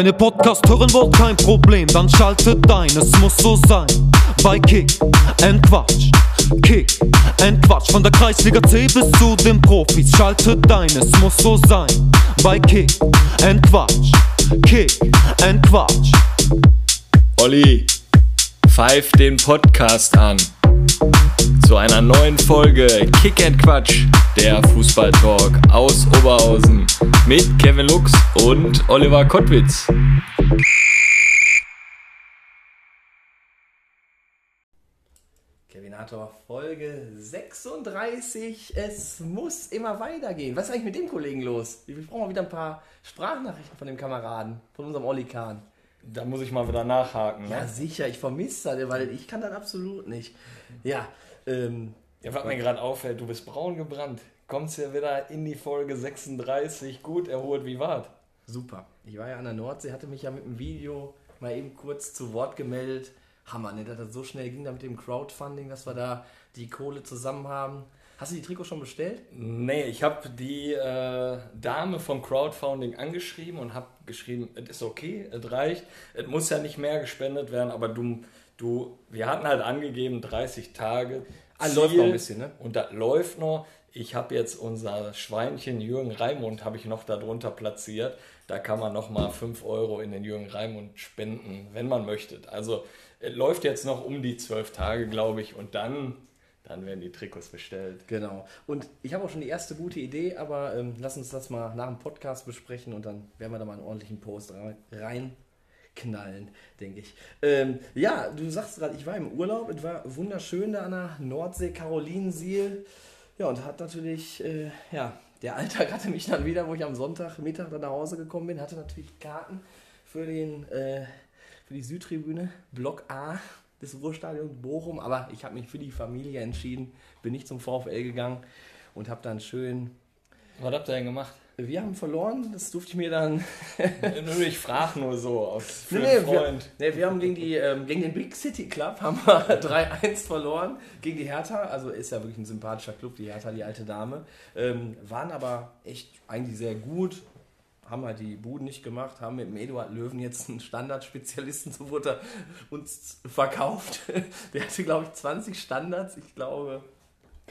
Wenn ihr Podcast hören wollt, kein Problem, dann schaltet ein, es muss so sein. Bei Kick and Quatsch, Kick and Quatsch, von der Kreisliga C bis zu den Profis, schaltet ein, es muss so sein. Bei Kick and Quatsch, Kick and Quatsch. Olli, pfeif den Podcast an. Zu einer neuen Folge Kick and Quatsch, der Fußballtalk aus Oberhausen mit Kevin Lux und Oliver Kottwitz. Kevinator Folge 36. Es muss immer weitergehen. Was ist eigentlich mit dem Kollegen los? Wir brauchen mal wieder ein paar Sprachnachrichten von dem Kameraden, von unserem Olli Kahn. Da muss ich mal wieder nachhaken. Ja, Ne? sicher, ich vermisse das, weil ich kann das absolut nicht. Ja, ähm, Ja, was mir gerade auffällt, du bist braun gebrannt. Kommst ja wieder in die Folge 36, gut erholt, wie war's? super. Ich war ja an der Nordsee, hatte mich ja mit dem Video mal eben kurz zu Wort gemeldet. Hammer, ne, dass das so schnell ging da mit dem Crowdfunding, dass wir da die Kohle zusammen haben. Hast du die Trikots schon bestellt? Nee, ich habe die äh, Dame vom Crowdfunding angeschrieben und habe geschrieben, es ist okay, es reicht, es muss ja nicht mehr gespendet werden, aber du, du, wir hatten halt angegeben 30 Tage. Ah, läuft noch ein bisschen, ne? Und das läuft noch. Ich habe jetzt unser Schweinchen Jürgen Raimund habe ich noch darunter platziert. Da kann man noch mal 5 Euro in den Jürgen Raimund spenden, wenn man möchte. Also es läuft jetzt noch um die 12 Tage, glaube ich, und dann, dann werden die Trikots bestellt. Genau. Und ich habe auch schon die erste gute Idee, aber ähm, lass uns das mal nach dem Podcast besprechen und dann werden wir da mal einen ordentlichen Post rein knallen, denke ich. Ähm, ja, du sagst gerade, ich war im Urlaub, es war wunderschön da an der Nordsee, Karolinensiel. Ja, und hat natürlich, äh, ja, der Alltag hatte mich dann wieder, wo ich am Sonntagmittag dann nach Hause gekommen bin, hatte natürlich Karten für den, äh, für die Südtribüne, Block A des Ruhrstadions Bochum, aber ich habe mich für die Familie entschieden, bin nicht zum VfL gegangen und habe dann schön. Was habt ihr denn gemacht? Wir haben verloren, das durfte ich mir dann. Nur ich frage nur so aus für Nee, nee, wir, Freund. nee, wir haben gegen, die, ähm, gegen den Big City Club haben wir 3-1 verloren gegen die Hertha. Also ist ja wirklich ein sympathischer Club, die Hertha, die alte Dame. Ähm, waren aber echt eigentlich sehr gut. Haben halt die Buden nicht gemacht, haben mit dem Eduard Löwen jetzt einen Standardspezialisten, so wurde er uns verkauft. Der hatte, glaube ich, 20 Standards. Ich glaube,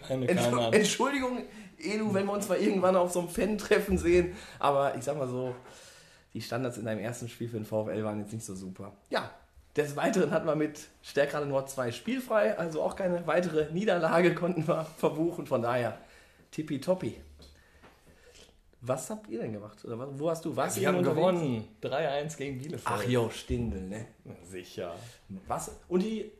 Keine, keine Ahnung. Entschuldigung, Edu, wenn wir uns mal irgendwann auf so einem Fan-Treffen sehen, aber ich sag mal so, die Standards in deinem ersten Spiel für den VfL waren jetzt nicht so super. Ja, des Weiteren hatten wir mit Stärkrade Nord 2 spielfrei, also auch keine weitere Niederlage konnten wir verbuchen, von daher tippitoppi. Was habt ihr denn gemacht? Oder was- wo hast du? Warst du Wir haben gewonnen. 3-1 gegen Bielefeld. Ach jo, Stindel, ne? Sicher. Was? Und die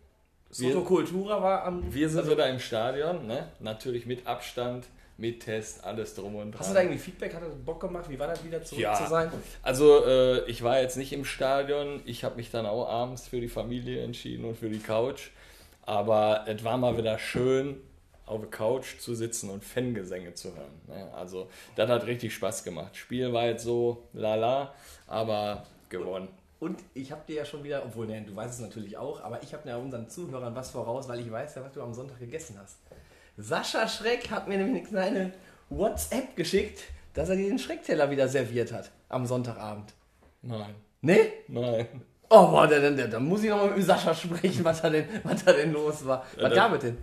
Wir- Sotokultura war am... Wir sind also, wieder im Stadion, ne? Natürlich mit Abstand, mit Test, alles drum und dran. Hast du da irgendwie Feedback? Hat das Bock gemacht? Wie war das wieder zurück Ja. zu sein? Also, äh, ich war jetzt nicht im Stadion. Ich habe mich dann auch abends für die Familie entschieden und für die Couch. Aber es war mal wieder schön, auf der Couch zu sitzen und Fangesänge zu hören. Ne? Also, das hat richtig Spaß gemacht. Spiel war jetzt so lala, aber gewonnen. Und ich habe dir ja schon wieder, obwohl, ne, du weißt es natürlich auch, aber ich habe ja unseren Zuhörern was voraus, weil ich weiß ja, was du am Sonntag gegessen hast. Sascha Schreck hat mir nämlich eine kleine WhatsApp geschickt, dass er dir den Schreckteller wieder serviert hat am Sonntagabend. Nein, Ne? nein. Oh, boah, da, da, da muss ich nochmal mit Sascha sprechen, was da denn, was da denn los war. Was da- gab es denn?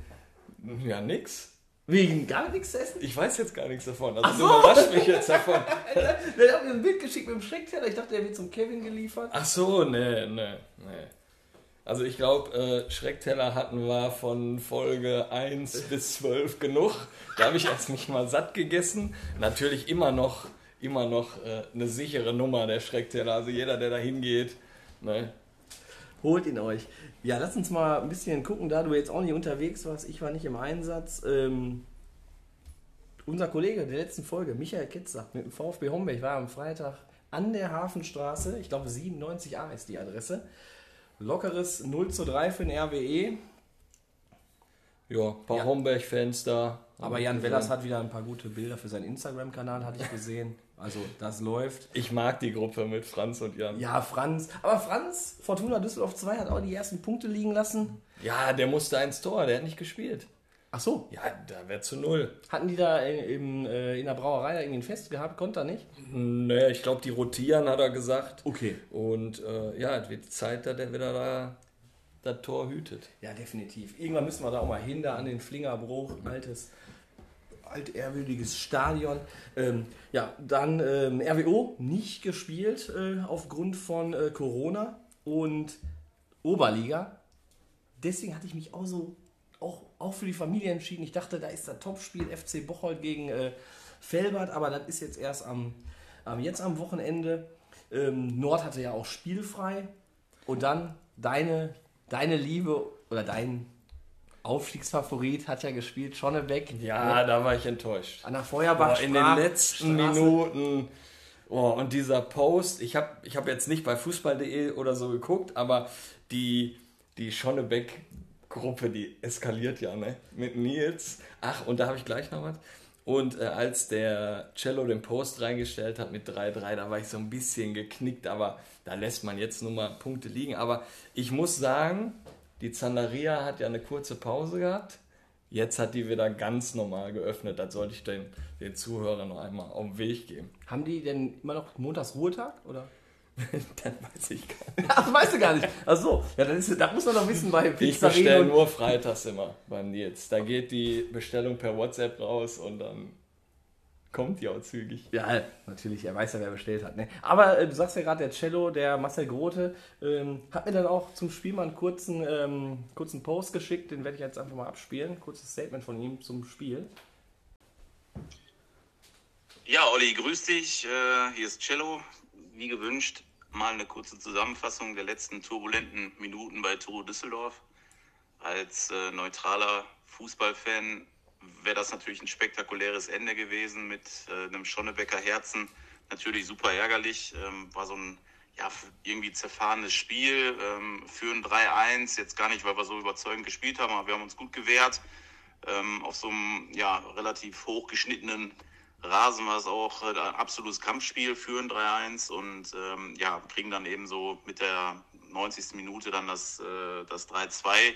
Ja, nix. Wegen gar nichts essen? Ich weiß jetzt gar nichts davon. Also, du überrascht mich jetzt davon. Der hat mir ein Bild geschickt mit dem Schreckteller. Ich dachte, der wird zum Kevin geliefert. Ach so, nee, nee, nee. Also ich glaube, äh, Schreckteller hatten wir von Folge 1 bis 12 genug. Da habe ich erst mich mal satt gegessen. Natürlich immer noch, immer noch äh, eine sichere Nummer, der Schreckteller. Also jeder, der da hingeht, ne? Holt ihn euch. Ja, lass uns mal ein bisschen gucken, da du jetzt auch nicht unterwegs warst. Ich war nicht im Einsatz. Ähm, unser Kollege der letzten Folge, Michael Ketzer, mit dem VfB Homberg, war am Freitag an der Hafenstraße. Ich glaube, 97a ist die Adresse. Lockeres 0 zu 3 für den RWE. Ja, ein paar Ja. Homberg-Fans da. Aber Jan Wellers hat wieder ein paar gute Bilder für seinen Instagram-Kanal, hatte ich gesehen. Also, das läuft. Ich mag die Gruppe mit Franz und Jan. Ja, Franz. Aber Franz, Fortuna Düsseldorf 2, hat auch die ersten Punkte liegen lassen. Ja, der musste ins Tor, der hat nicht gespielt. Ach so. Ja, da wäre zu null. Hatten die da in, im, äh, in der Brauerei da irgendwie ein Fest gehabt? Konnte er nicht? Naja, ich glaube, die rotieren, hat er gesagt. Okay. Und äh, ja, es wird Zeit, dass der wieder da das Tor hütet. Ja, definitiv. Irgendwann müssen wir da auch mal hin, da an den Flingerbruch. Altes, altehrwürdiges Stadion. Ähm, ja, dann ähm, RWO nicht gespielt äh, aufgrund von äh, Corona und Oberliga. Deswegen hatte ich mich auch so, auch, auch für die Familie entschieden. Ich dachte, da ist das Topspiel FC Bocholt gegen äh, Felbert, aber das ist jetzt erst am, am jetzt am Wochenende. Ähm, Nord hatte ja auch spielfrei. Und dann deine, deine Liebe oder dein Aufstiegsfavorit hat ja gespielt, Schonnebeck. Ja, da war ich enttäuscht. An der Feuerbach Boah, in den letzten Minuten. Oh, und dieser Post, ich habe ich hab jetzt nicht bei fußball.de oder so geguckt, aber die, die Schonnebeck-Gruppe, die eskaliert ja, ne? Mit Nils. Ach, und da habe ich gleich noch was. Und äh, als der Cello den Post reingestellt hat mit 3-3, da war ich so ein bisschen geknickt, aber da lässt man jetzt nur mal Punkte liegen. Aber ich muss sagen, die Zandaria hat ja eine kurze Pause gehabt. Jetzt hat die wieder ganz normal geöffnet. Das sollte ich den, den Zuhörern noch einmal auf den Weg geben. Haben die denn immer noch montags Ruhetag? Oder? das weiß ich gar nicht. Ach, weißt du gar nicht. Ach so. Ja, dann ist, da muss man doch wissen bei Ich Pizzerien bestelle und- nur freitags immer beim Nils. Da geht die Bestellung per WhatsApp raus und dann kommt die auch zügig. Ja, natürlich, er weiß ja, wer bestellt hat. Ne? Aber äh, du sagst ja gerade, der Cello, der Marcel Grote, ähm, hat mir dann auch zum Spiel mal einen kurzen, ähm, kurzen Post geschickt, den werde ich jetzt einfach mal abspielen. Kurzes Statement von ihm zum Spiel. Ja, Olli, grüß dich. Äh, Hier ist Cello. Wie gewünscht, mal eine kurze Zusammenfassung der letzten turbulenten Minuten bei Turo Düsseldorf. Als äh, neutraler Fußballfan wäre das natürlich ein spektakuläres Ende gewesen mit äh, einem Schonnebecker Herzen. Natürlich super ärgerlich. Ähm, war so ein ja, irgendwie zerfahrenes Spiel. Ähm, führen 3-1. Jetzt gar nicht, weil wir so überzeugend gespielt haben, aber wir haben uns gut gewehrt. Ähm, auf so einem ja, relativ hochgeschnittenen Rasen war es auch äh, ein absolutes Kampfspiel, führen 3-1 und ähm, ja, kriegen dann eben so mit der 90. Minute dann das, äh, das 3-2,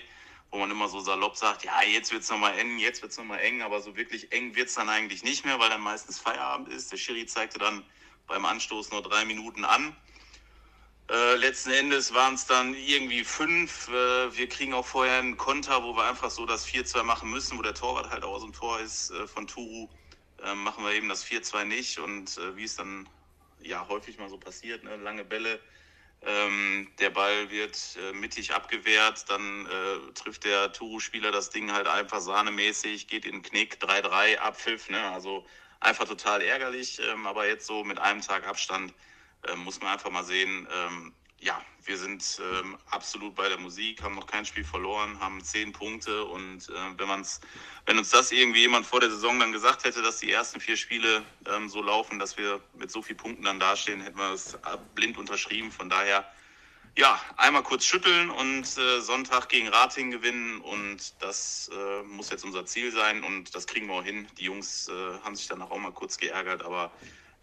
wo man immer so salopp sagt, ja, jetzt wird's noch nochmal eng, jetzt wird's noch nochmal eng, aber so wirklich eng wird's dann eigentlich nicht mehr, weil dann meistens Feierabend ist. Der Schiri zeigte dann beim Anstoß nur drei Minuten an. Äh, letzten Endes waren es dann irgendwie fünf. Äh, wir kriegen auch vorher einen Konter, wo wir einfach so das 4-2 machen müssen, wo der Torwart halt auch aus dem Tor ist äh, von Turu. Äh, machen wir eben das 4-2 nicht. Und äh, wie es dann ja häufig mal so passiert, ne? lange Bälle. Ähm, der Ball wird äh, mittig abgewehrt, dann äh, trifft der Turu-Spieler das Ding halt einfach sahnemäßig, geht in den Knick, 3-3, Abpfiff. Ne? Also einfach total ärgerlich, ähm, aber jetzt so mit einem Tag Abstand ähm, muss man einfach mal sehen, ähm, ja, wir sind ähm, absolut bei der Musik, haben noch kein Spiel verloren, haben zehn Punkte und äh, wenn man's, wenn uns das irgendwie jemand vor der Saison dann gesagt hätte, dass die ersten vier Spiele ähm, so laufen, dass wir mit so vielen Punkten dann dastehen, hätten wir es blind unterschrieben. Von daher, ja, einmal kurz schütteln und äh, Sonntag gegen Rating gewinnen und das äh, muss jetzt unser Ziel sein und das kriegen wir auch hin. Die Jungs äh, haben sich dann auch mal kurz geärgert, aber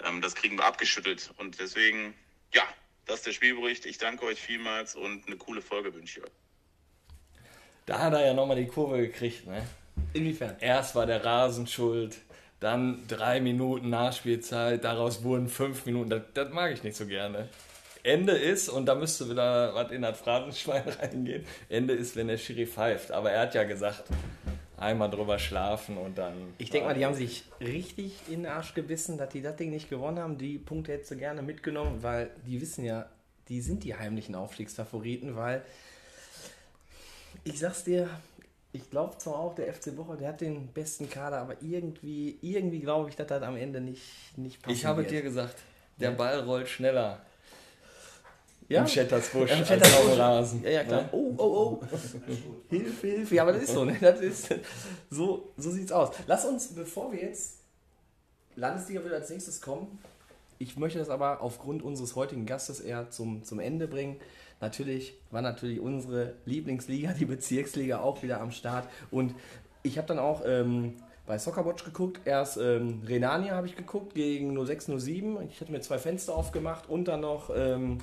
ähm, das kriegen wir abgeschüttelt und deswegen, ja, das ist der Spielbericht. Ich danke euch vielmals und eine coole Folge wünsche ich euch. Da hat er ja nochmal die Kurve gekriegt, ne? Inwiefern? Erst war der Rasen schuld, dann drei Minuten Nachspielzeit, daraus wurden fünf Minuten. Das, das mag ich nicht so gerne. Ende ist, und da müsste wieder was in das Phrasenschwein reingehen, Ende ist, wenn der Schiri pfeift. Aber er hat ja gesagt, einmal drüber schlafen und dann... Ich denke mal, die haben sich richtig in den Arsch gebissen, dass die das Ding nicht gewonnen haben. Die Punkte hättest du gerne mitgenommen, weil die wissen ja, die sind die heimlichen Aufstiegsfavoriten, weil ich sag's dir, ich glaube zwar auch, der FC Bocholt, der hat den besten Kader, aber irgendwie, irgendwie glaube ich, dass das am Ende nicht, nicht passiert. Ich habe dir gesagt, der Ball rollt schneller ja? im Schettersbusch Im dem Rasen. Ja, ja, klar. Ne? Oh, oh, oh. Hilfe, Hilfe. Ja, aber das ist so, ne? Das ist, so, so sieht's aus. Lass uns, bevor wir jetzt Landesliga wird als nächstes kommen, ich möchte das aber aufgrund unseres heutigen Gastes eher zum, zum Ende bringen. Natürlich war natürlich unsere Lieblingsliga, die Bezirksliga, auch wieder am Start. Und ich habe dann auch ähm, bei Soccerwatch geguckt. Erst ähm, Renania habe ich geguckt gegen 0607. Ich hatte mir zwei Fenster aufgemacht und dann noch ähm,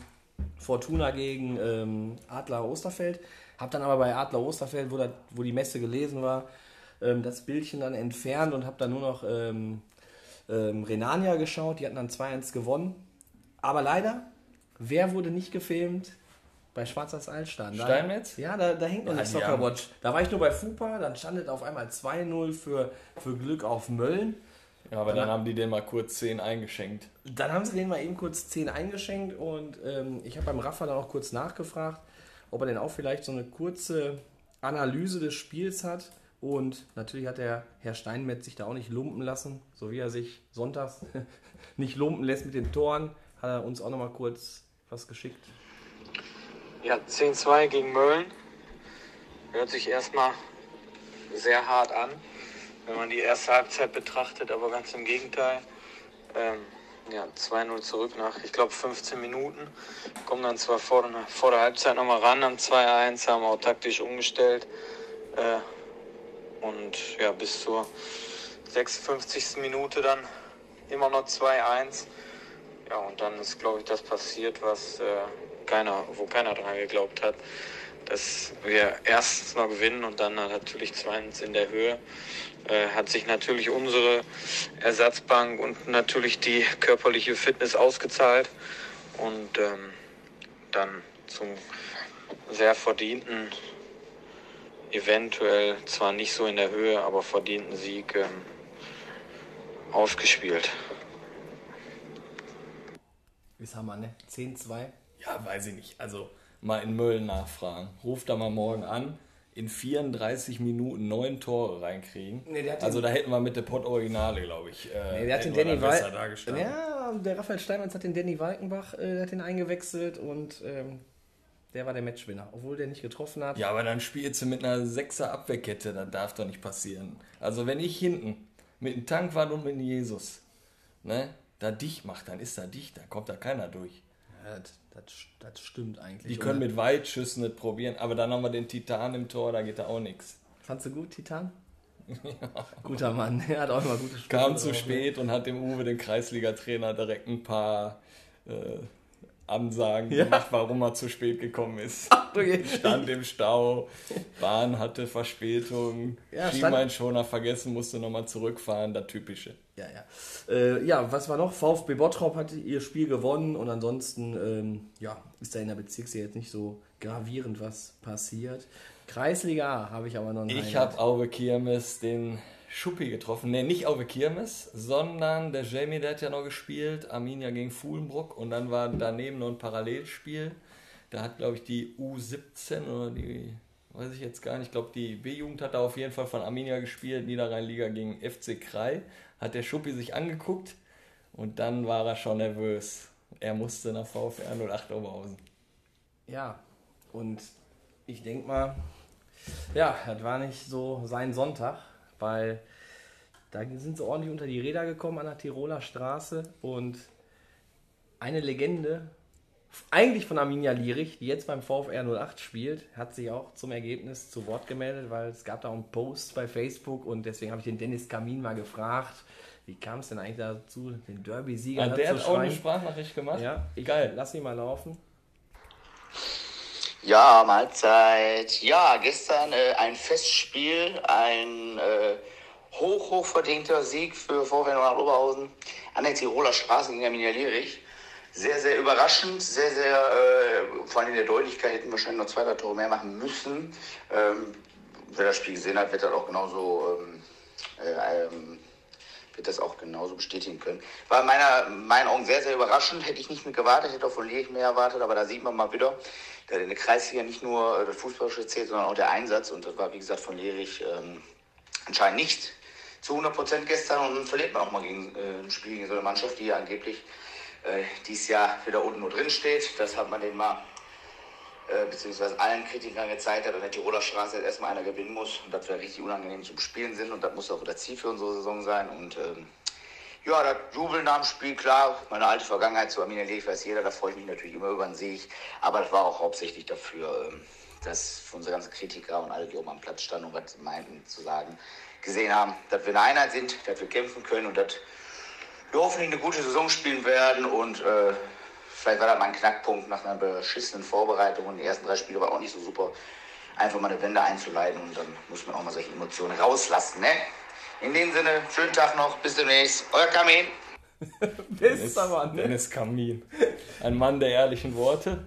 Fortuna gegen ähm, Adler Osterfeld. Habe dann aber bei Adler Osterfeld, wo, das, wo die Messe gelesen war, ähm, das Bildchen dann entfernt und habe dann nur noch ähm, ähm, Renania geschaut. Die hatten dann 2-1 gewonnen. Aber leider, wer wurde nicht gefilmt? Bei Schwarzers Altstein. Steinmetz? Ja, da, da hängt noch Ja, eine die Soccer haben- Watch. Da war ich nur bei FUPA, dann stand es auf einmal 2-0 für, für Glück auf Mölln. Ja, aber dann haben die den mal kurz 10 eingeschenkt. Dann haben sie den mal eben kurz 10 eingeschenkt und ähm, ich habe beim Rafa dann auch kurz nachgefragt, ob er denn auch vielleicht so eine kurze Analyse des Spiels hat. Und natürlich hat der Herr Steinmetz sich da auch nicht lumpen lassen, so wie er sich sonntags nicht lumpen lässt mit den Toren, hat er uns auch nochmal kurz was geschickt. Ja, 10-2 gegen Mölln. Hört sich erstmal sehr hart an, wenn man die erste Halbzeit betrachtet, aber ganz im Gegenteil. Ähm, ja, 2-0 zurück nach, ich glaube, 15 Minuten. Kommen dann zwar vor, der- vor der Halbzeit nochmal ran am 2-1, haben auch taktisch umgestellt. Äh, und ja, bis zur 56. Minute dann immer noch 2-1. Ja, und dann ist, glaube ich, das passiert, was äh, keiner, wo keiner dran geglaubt hat, dass wir erstens noch gewinnen und dann natürlich zweitens in der Höhe. Äh, hat sich natürlich unsere Ersatzbank und natürlich die körperliche Fitness ausgezahlt und ähm, dann zum sehr verdienten, eventuell zwar nicht so in der Höhe, aber verdienten Sieg ähm, ausgespielt. Wie haben wir, ne? 10-2. Ja, weiß ich nicht. Also mal in Mölln nachfragen. Ruft da mal morgen an. In 34 Minuten neun Tore reinkriegen. Nee, also da hätten wir mit der Pott Originale, glaube ich. Äh, Nee, der hat den Danny da besser Wal dargestanden. Ja, der Raphael Steinmetz hat den Danny Walkenbach, äh, der hat den eingewechselt und ähm, der war der Matchwinner, obwohl der nicht getroffen hat. Ja, aber dann spielst du mit einer Sechser Abwehrkette, das darf doch nicht passieren. Also wenn ich hinten mit einem Tankwart und mit einem Jesus, ne, da dicht macht, dann ist da dicht, da kommt da keiner durch. Ja, das, das, das stimmt eigentlich. Die können mit Weitschüssen nicht probieren, aber dann haben wir den Titan im Tor, da geht da auch nichts. Fandst du gut, Titan? Guter Mann, er hat auch immer gute Sprüche Kam zu spät und hat dem Uwe, den Kreisliga-Trainer, direkt ein paar äh, Ansagen Ja. gemacht, warum er zu spät gekommen ist. Okay. Stand im Stau, Bahn hatte Verspätung, Ja, Schienbeinschoner vergessen, musste nochmal zurückfahren, das Typische. Ja, ja. Äh, ja, was war noch? VfB Bottrop hat ihr Spiel gewonnen und ansonsten ähm, ja, ist da in der Bezirksliga jetzt nicht so gravierend was passiert. Kreisliga habe ich aber noch ein Ich habe Auwe Kirmes den Schuppi getroffen. Ne, nicht Auwe Kirmes, sondern der Jamie, der hat ja noch gespielt. Arminia gegen Fuhlenbruck. Und dann war daneben noch ein Parallelspiel. Da hat, glaube ich, die U17 oder die, weiß ich jetzt gar nicht, ich glaube, die B-Jugend hat da auf jeden Fall von Arminia gespielt. Niederrhein-Liga gegen FC Krei. Hat der Schuppi sich angeguckt und dann war er schon nervös. Er musste nach VfR 08 Oberhausen. Ja, und ich denke mal, ja, das war nicht so sein Sonntag, weil da sind sie ordentlich unter die Räder gekommen an der Tiroler Straße und eine Legende, eigentlich von Arminia Lierich, die jetzt beim VfR 08 spielt, hat sich auch zum Ergebnis zu Wort gemeldet, weil es gab da einen Post bei Facebook und deswegen habe ich den Dennis Kamin mal gefragt, wie kam es denn eigentlich dazu, den Derby-Sieger Ah, der hat auch eine? Sprachnachricht gemacht. Ja, ich Geil. lass ihn mal laufen. Ja, Mahlzeit. Ja, gestern äh, ein Festspiel, ein äh, hoch, hoch verdienter Sieg für VfL nach Oberhausen an der Tiroler Straße gegen Arminia Lierich. Sehr, sehr überraschend, sehr, sehr, äh, vor allem in der Deutlichkeit hätten wir wahrscheinlich noch zwei, drei Tore mehr machen müssen. Ähm, wer das Spiel gesehen hat, wird das auch genauso ähm, äh, ähm, wird das auch genauso bestätigen können. War in meiner, in meinen Augen sehr, sehr überraschend. Hätte ich nicht mit gewartet, hätte auch von Lierich mehr erwartet, aber da sieht man mal wieder, dass in der Kreisliga nicht nur äh, das Fußballische zählt, sondern auch der Einsatz. Und das war, wie gesagt, von Lierich ähm, anscheinend nicht zu 100 Prozent gestern. Und dann verliert man auch mal gegen äh, ein Spiel gegen so eine Mannschaft, die ja angeblich äh, dieses Jahr wieder unten nur drin steht. Das hat man den mal äh, beziehungsweise allen Kritikern gezeigt hat, an der Tiroler Straße jetzt erstmal einer gewinnen muss und dass wir richtig unangenehm zum Spielen sind und das muss auch das Ziel für unsere Saison sein und ähm, ja, das Jubeln dem Spiel, klar, meine alte Vergangenheit zu Arminia Leg weiß jeder, da freue ich mich natürlich immer über einen Sieg, aber das war auch hauptsächlich dafür, ähm, dass unsere ganzen Kritiker und alle, die oben am Platz standen und was meinten zu sagen, gesehen haben, dass wir eine Einheit sind, dass wir kämpfen können und dass wir hoffentlich eine gute Saison spielen werden und äh, vielleicht war das mal ein Knackpunkt nach einer beschissenen Vorbereitung und die ersten drei Spiele waren auch nicht so super. einfach mal eine Wende einzuleiten und dann muss man auch mal solche Emotionen rauslassen. Ne? In dem Sinne, schönen Tag noch, bis demnächst. Euer Kamin. Bester Mann, ne? Dennis Kamin. Ein Mann der ehrlichen Worte.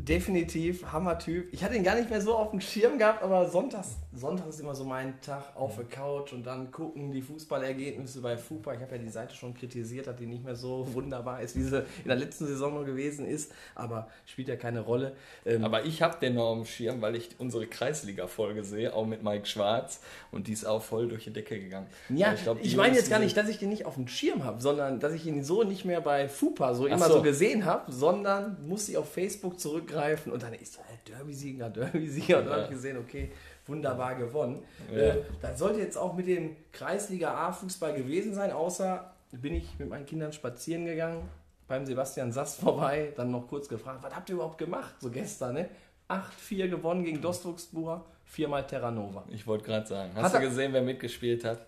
Definitiv, Hammer-Typ. Ich hatte ihn gar nicht mehr so auf dem Schirm gehabt, aber sonntags, Sonntag ist immer so mein Tag auf der Couch und dann gucken die Fußballergebnisse bei FUPA. Ich habe ja die Seite schon kritisiert, dass die nicht mehr so wunderbar ist, wie sie in der letzten Saison noch gewesen ist, aber spielt ja keine Rolle. Ähm, Aber ich habe den noch am Schirm, weil ich unsere Kreisliga-Folge sehe, auch mit Mike Schwarz. Und die ist auch voll durch die Decke gegangen. Ja, ich, glaub, die meine jetzt gar nicht, dass ich den nicht auf dem Schirm habe, sondern dass ich ihn so nicht mehr bei FUPA so immer so. so gesehen habe, sondern muss ich auf Facebook zurückgreifen und dann ist so, hey, Derby-Sieger, Derby-Sieger. Und dann habe ich gesehen, okay, wunderbar gewonnen. Ja. Äh, das sollte jetzt auch mit dem Kreisliga A-Fußball gewesen sein, außer bin ich mit meinen Kindern spazieren gegangen, beim Sebastian Sass vorbei, dann noch kurz gefragt, was habt ihr überhaupt gemacht, so gestern, ne? 8-4 gewonnen gegen Dostwuchsbucher, viermal Terranova. Ich wollte gerade sagen. Hast Hat du gesehen, wer mitgespielt hat?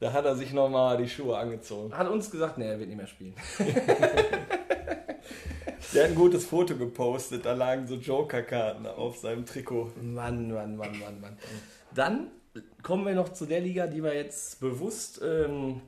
Da hat er sich nochmal die Schuhe angezogen. Hat uns gesagt, ne, er wird nicht mehr spielen. Der hat ein gutes Foto gepostet. Da lagen so Joker-Karten auf seinem Trikot. Mann, Mann, Mann, Mann, Mann. Dann kommen wir noch zu der Liga, die wir jetzt bewusst ähm,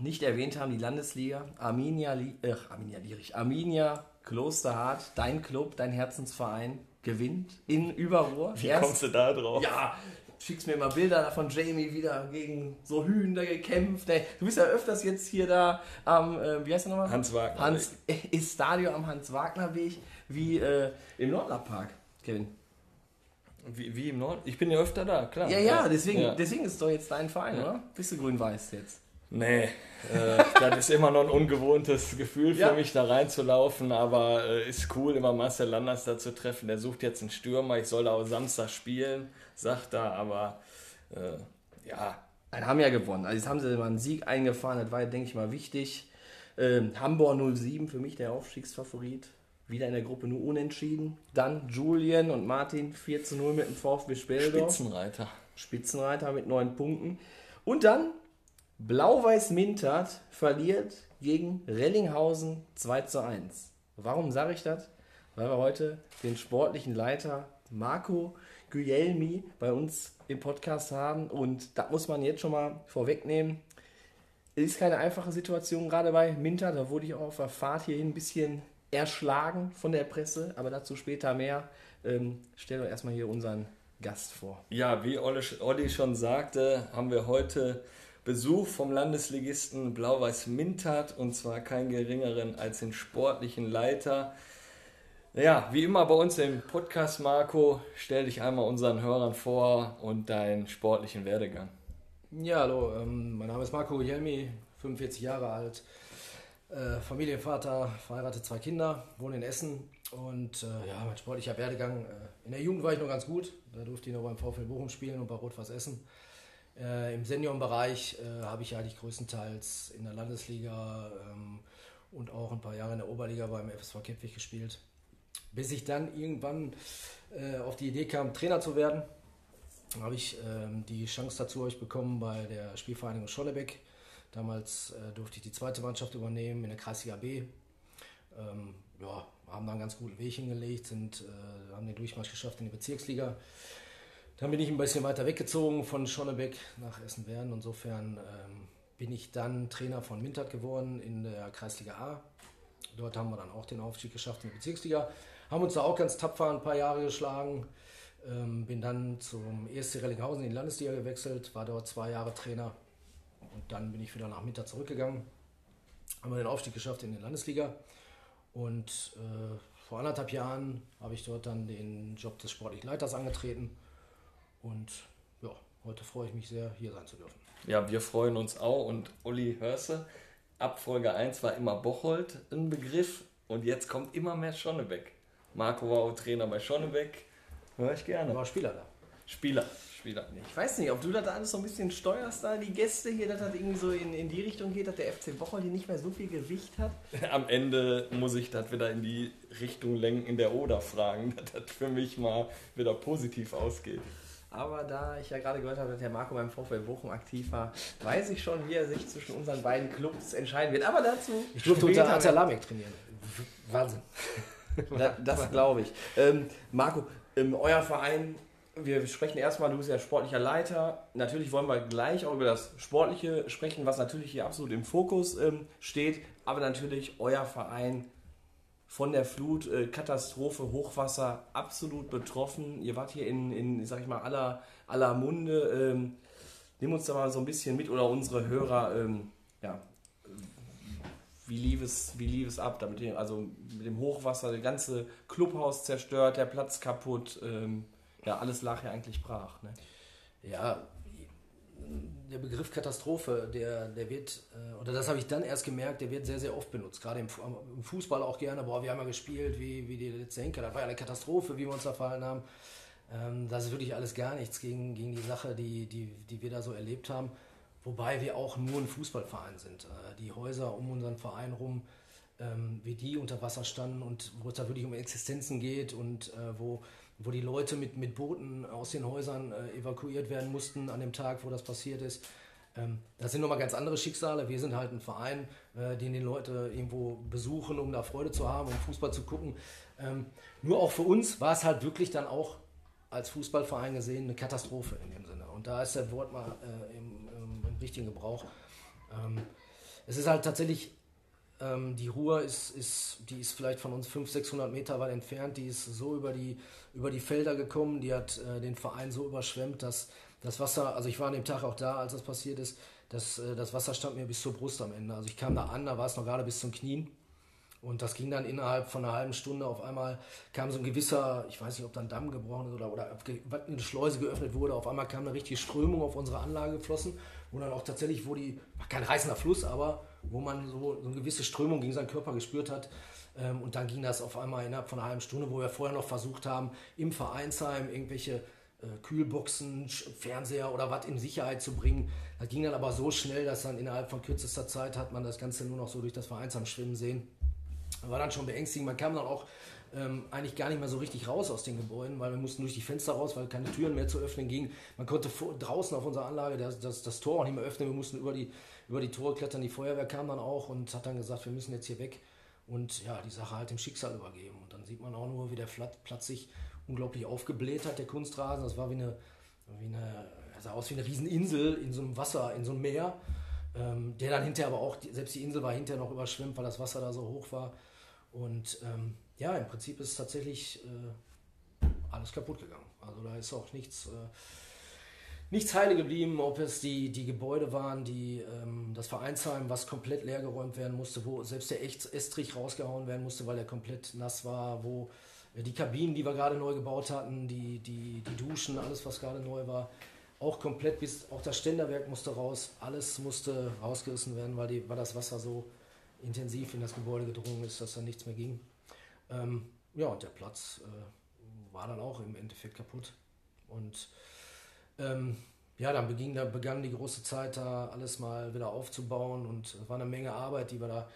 nicht erwähnt haben, die Landesliga. Arminia, äh, Arminia Lierich, Arminia Klosterhardt, dein Club, dein Herzensverein, gewinnt in Überruhr. Wie Erst- kommst du da drauf? ja, schickst mir mal Bilder da von Jamie wieder gegen so Hühn da gekämpft. Ey, du bist ja öfters jetzt hier da am, äh, wie heißt der nochmal? Hans Wagner Hans Estadio am Hans-Wagner-Weg, wie äh, im Nordlerpark, Kevin. Wie, wie im Norden? Ich bin ja öfter da, klar. Ja, ja, deswegen, Ja. deswegen ist doch jetzt dein Verein, oder? Bist du grün-weiß jetzt? Nee, äh, das ist immer noch ein ungewohntes Gefühl für Ja. mich, da reinzulaufen, aber äh, ist cool, immer Marcel Landers da zu treffen. Der sucht jetzt einen Stürmer, ich soll auch Samstag spielen, sagt er, aber äh, ja, Nein, haben ja gewonnen. Also jetzt haben sie mal einen Sieg eingefahren, das war, denke ich mal, wichtig. Ähm, Hamburg 07 für mich der Aufstiegsfavorit. Wieder in der Gruppe nur unentschieden. Dann Julian und Martin 4 zu 0 mit dem VfB Speldorf. Spitzenreiter. Spitzenreiter mit neun Punkten. Und dann Blau-Weiß Mintert verliert gegen Rellinghausen 2 zu 1. Warum sage ich das? Weil wir heute den sportlichen Leiter Marco Guglielmi bei uns im Podcast haben. Und da muss man jetzt schon mal vorwegnehmen. Es ist keine einfache Situation, gerade bei Minter. Da wurde ich auch auf der Fahrt hierhin ein bisschen erschlagen von der Presse, aber dazu später mehr. Ähm, stell doch erstmal hier unseren Gast vor. Ja, wie Olli, schon sagte, haben wir heute Besuch vom Landesligisten Blau-Weiß Mintat und zwar keinen geringeren als den sportlichen Leiter. Ja, wie immer bei uns im Podcast, Marco, stell dich einmal unseren Hörern vor und deinen sportlichen Werdegang. Ja, hallo, ähm, mein Name ist Marco Jelmi, 45 Jahre alt, äh, Familienvater, verheiratet, zwei Kinder, wohne in Essen und äh, ja, mein sportlicher Werdegang. Äh, in der Jugend war ich noch ganz gut, da durfte ich noch beim VfL Bochum spielen und bei Rot-Weiß Essen. Äh, Im Seniorenbereich äh, habe ich eigentlich größtenteils in der Landesliga ähm, und auch ein paar Jahre in der Oberliga beim FSV Kettwig gespielt, bis ich dann irgendwann äh, auf die Idee kam, Trainer zu werden habe ich ähm, die Chance dazu ich bekommen bei der Spielvereinigung Schollebeck. Damals äh, durfte ich die zweite Mannschaft übernehmen in der Kreisliga B. Ähm, ja, haben da einen ganz guten Weg hingelegt, sind, äh, haben den Durchmarsch geschafft in die Bezirksliga. Dann bin ich ein bisschen weiter weggezogen von Schonnebeck nach Essen-Werden. Insofern ähm, bin ich dann Trainer von Mintert geworden in der Kreisliga A. Dort haben wir dann auch den Aufstieg geschafft in die Bezirksliga. Haben uns da auch ganz tapfer ein paar Jahre geschlagen. Ähm, bin dann zum ESC Rellinghausen in die Landesliga gewechselt, war dort zwei Jahre Trainer und dann bin ich wieder nach Mittag zurückgegangen. Haben wir den Aufstieg geschafft in die Landesliga und äh, vor anderthalb Jahren habe ich dort dann den Job des sportlichen Leiters angetreten und ja, heute freue ich mich sehr, hier sein zu dürfen. Ja, wir freuen uns auch und Uli Hörse, ab Folge 1 war immer Bocholt ein Begriff und jetzt kommt immer mehr Schonnebeck. Marco war auch Trainer bei Schonnebeck, höre ich gerne. war Spieler da. Spieler, Spieler. Ich weiß nicht, ob du das alles so ein bisschen steuerst, da die Gäste hier, dass das irgendwie so in, in die Richtung geht, dass der FC Bocholt hier nicht mehr so viel Gewicht hat. Am Ende muss ich das wieder in die Richtung lenken in der Oder fragen, dass das für mich mal wieder positiv ausgeht. Aber da ich ja gerade gehört habe, dass der Marco beim VfL Bochum aktiv war, weiß ich schon, wie er sich zwischen unseren beiden Clubs entscheiden wird. Aber dazu. Ich durfte unter. Atalamek trainieren. Wahnsinn. Da, das glaube ich. Ähm, Marco, ähm, euer Verein, wir sprechen erstmal, du bist ja sportlicher Leiter. Natürlich wollen wir gleich auch über das Sportliche sprechen, was natürlich hier absolut im Fokus ähm, steht. Aber natürlich euer Verein von der Flut, äh, Katastrophe, Hochwasser absolut betroffen. Ihr wart hier in, in sag ich mal, aller, aller Munde. Ähm, nimm uns da mal so ein bisschen mit oder unsere Hörer, ähm, ja, wie lief es, wie lief es ab? Damit, also mit dem Hochwasser, das ganze Clubhaus zerstört, der Platz kaputt. Ähm, ja, alles lag ja eigentlich brach. Ne? Ja, der Begriff Katastrophe, der, der wird, äh, oder das habe ich dann erst gemerkt, der wird sehr, sehr oft benutzt. Gerade im, im Fußball auch gerne. Boah, wir haben ja gespielt, wie, wie die letzte Henker. Das war ja eine Katastrophe, wie wir uns da verhalten haben. Ähm, das ist wirklich alles gar nichts gegen, gegen die Sache, die, die, die wir da so erlebt haben. Wobei wir auch nur ein Fußballverein sind. Äh, die Häuser um unseren Verein rum, ähm, wie die unter Wasser standen und wo es da wirklich um Existenzen geht und äh, wo wo die Leute mit, mit Booten aus den Häusern äh, evakuiert werden mussten an dem Tag, wo das passiert ist. Ähm, das sind nochmal ganz andere Schicksale. Wir sind halt ein Verein, äh, den die Leute irgendwo besuchen, um da Freude zu haben, um Fußball zu gucken. Ähm, nur auch für uns war es halt wirklich dann auch als Fußballverein gesehen eine Katastrophe in dem Sinne. Und da ist der Wort mal äh, im, im, im, richtigen Gebrauch. Ähm, es ist halt tatsächlich ähm, die Ruhr ist, ist, die ist vielleicht von uns 500, 600 Meter weit entfernt. Die ist so über die, über die Felder gekommen. Die hat äh, den Verein so überschwemmt, dass das Wasser, also ich war an dem Tag auch da, als das passiert ist, dass, äh, das Wasser stand mir bis zur Brust am Ende. Also ich kam da an, da war es noch gerade bis zum Knien. Und das ging dann innerhalb von einer halben Stunde. Auf einmal kam so ein gewisser, ich weiß nicht, ob dann Damm gebrochen ist oder, oder eine Schleuse geöffnet wurde. Auf einmal kam eine richtige Strömung auf unsere Anlage geflossen, wo dann auch tatsächlich, wo die, kein reißender Fluss, aber wo man so, so eine gewisse Strömung gegen seinen Körper gespürt hat. Ähm, und dann ging das auf einmal innerhalb von einer halben Stunde, wo wir vorher noch versucht haben, im Vereinsheim irgendwelche äh, Kühlboxen, Fernseher oder was in Sicherheit zu bringen. Das ging dann aber so schnell, dass dann innerhalb von kürzester Zeit hat man das Ganze nur noch so durch das Vereinsheim schwimmen sehen. War dann schon beängstigend. Man kam dann auch ähm, eigentlich gar nicht mehr so richtig raus aus den Gebäuden, weil wir mussten durch die Fenster raus, weil keine Türen mehr zu öffnen gingen. Man konnte vor, draußen auf unserer Anlage das, das, das Tor auch nicht mehr öffnen. Wir mussten über die über die Tore klettern. Die Feuerwehr kam dann auch und hat dann gesagt, wir müssen jetzt hier weg und ja, die Sache halt dem Schicksal übergeben. Und dann sieht man auch nur, wie der Platz sich unglaublich aufgebläht hat, der Kunstrasen. Das war wie eine, wie eine sah aus wie eine Rieseninsel in so einem Wasser, in so einem Meer. Ähm, der dann hinterher aber auch, selbst die Insel war hinterher noch überschwemmt, weil das Wasser da so hoch war. Und ähm, ja, im Prinzip ist tatsächlich äh, alles kaputt gegangen. Also da ist auch nichts. Äh, nichts heile geblieben, ob es die, die Gebäude waren, die, ähm, das Vereinsheim, was komplett leergeräumt werden musste, wo selbst der Estrich rausgehauen werden musste, weil er komplett nass war, wo äh, die Kabinen, die wir gerade neu gebaut hatten, die, die, die Duschen, alles, was gerade neu war, auch komplett bis, auch das Ständerwerk musste raus, alles musste rausgerissen werden, weil, die, weil das Wasser so intensiv in das Gebäude gedrungen ist, dass da nichts mehr ging. Ähm, ja, und der Platz äh, war dann auch im Endeffekt kaputt. Und ähm, ja, dann beging, da begann die große Zeit, da alles mal wieder aufzubauen und es war eine Menge Arbeit, die wir da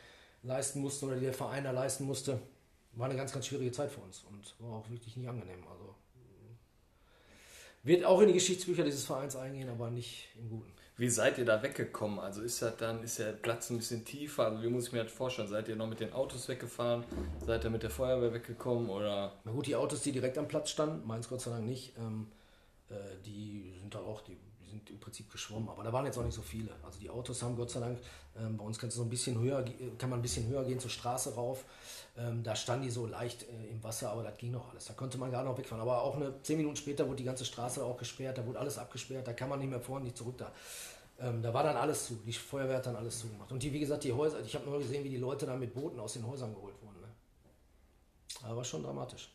leisten mussten oder die der Verein da leisten musste. War eine ganz, ganz schwierige Zeit für uns und war auch wirklich nicht angenehm. Also wird auch in die Geschichtsbücher dieses Vereins eingehen, aber nicht im Guten. Wie seid ihr da weggekommen? Also ist das dann, ist der Platz ein bisschen tiefer? Also wie muss ich mir das vorstellen? Seid ihr noch mit den Autos weggefahren? Seid ihr mit der Feuerwehr weggekommen? Oder? Na gut, die Autos, die direkt am Platz standen, meins Gott sei Dank nicht. Ähm, äh, die sind da auch, die, sind im Prinzip geschwommen, aber da waren jetzt auch nicht so viele. Also die Autos haben Gott sei Dank, ähm, bei uns kannst du so ein bisschen höher, kann man ein bisschen höher gehen zur Straße rauf. Ähm, da standen die so leicht äh, im Wasser, aber das ging noch alles. Da konnte man gar noch wegfahren. Aber auch eine, zehn Minuten später wurde die ganze Straße auch gesperrt, da wurde alles abgesperrt, da kann man nicht mehr vor und nicht zurück da. Ähm, da war dann alles zu. Die Feuerwehr hat dann alles zugemacht. Und die, wie gesagt, die Häuser, ich habe nur gesehen, wie die Leute dann mit Booten aus den Häusern geholt wurden. Ne? Aber schon dramatisch.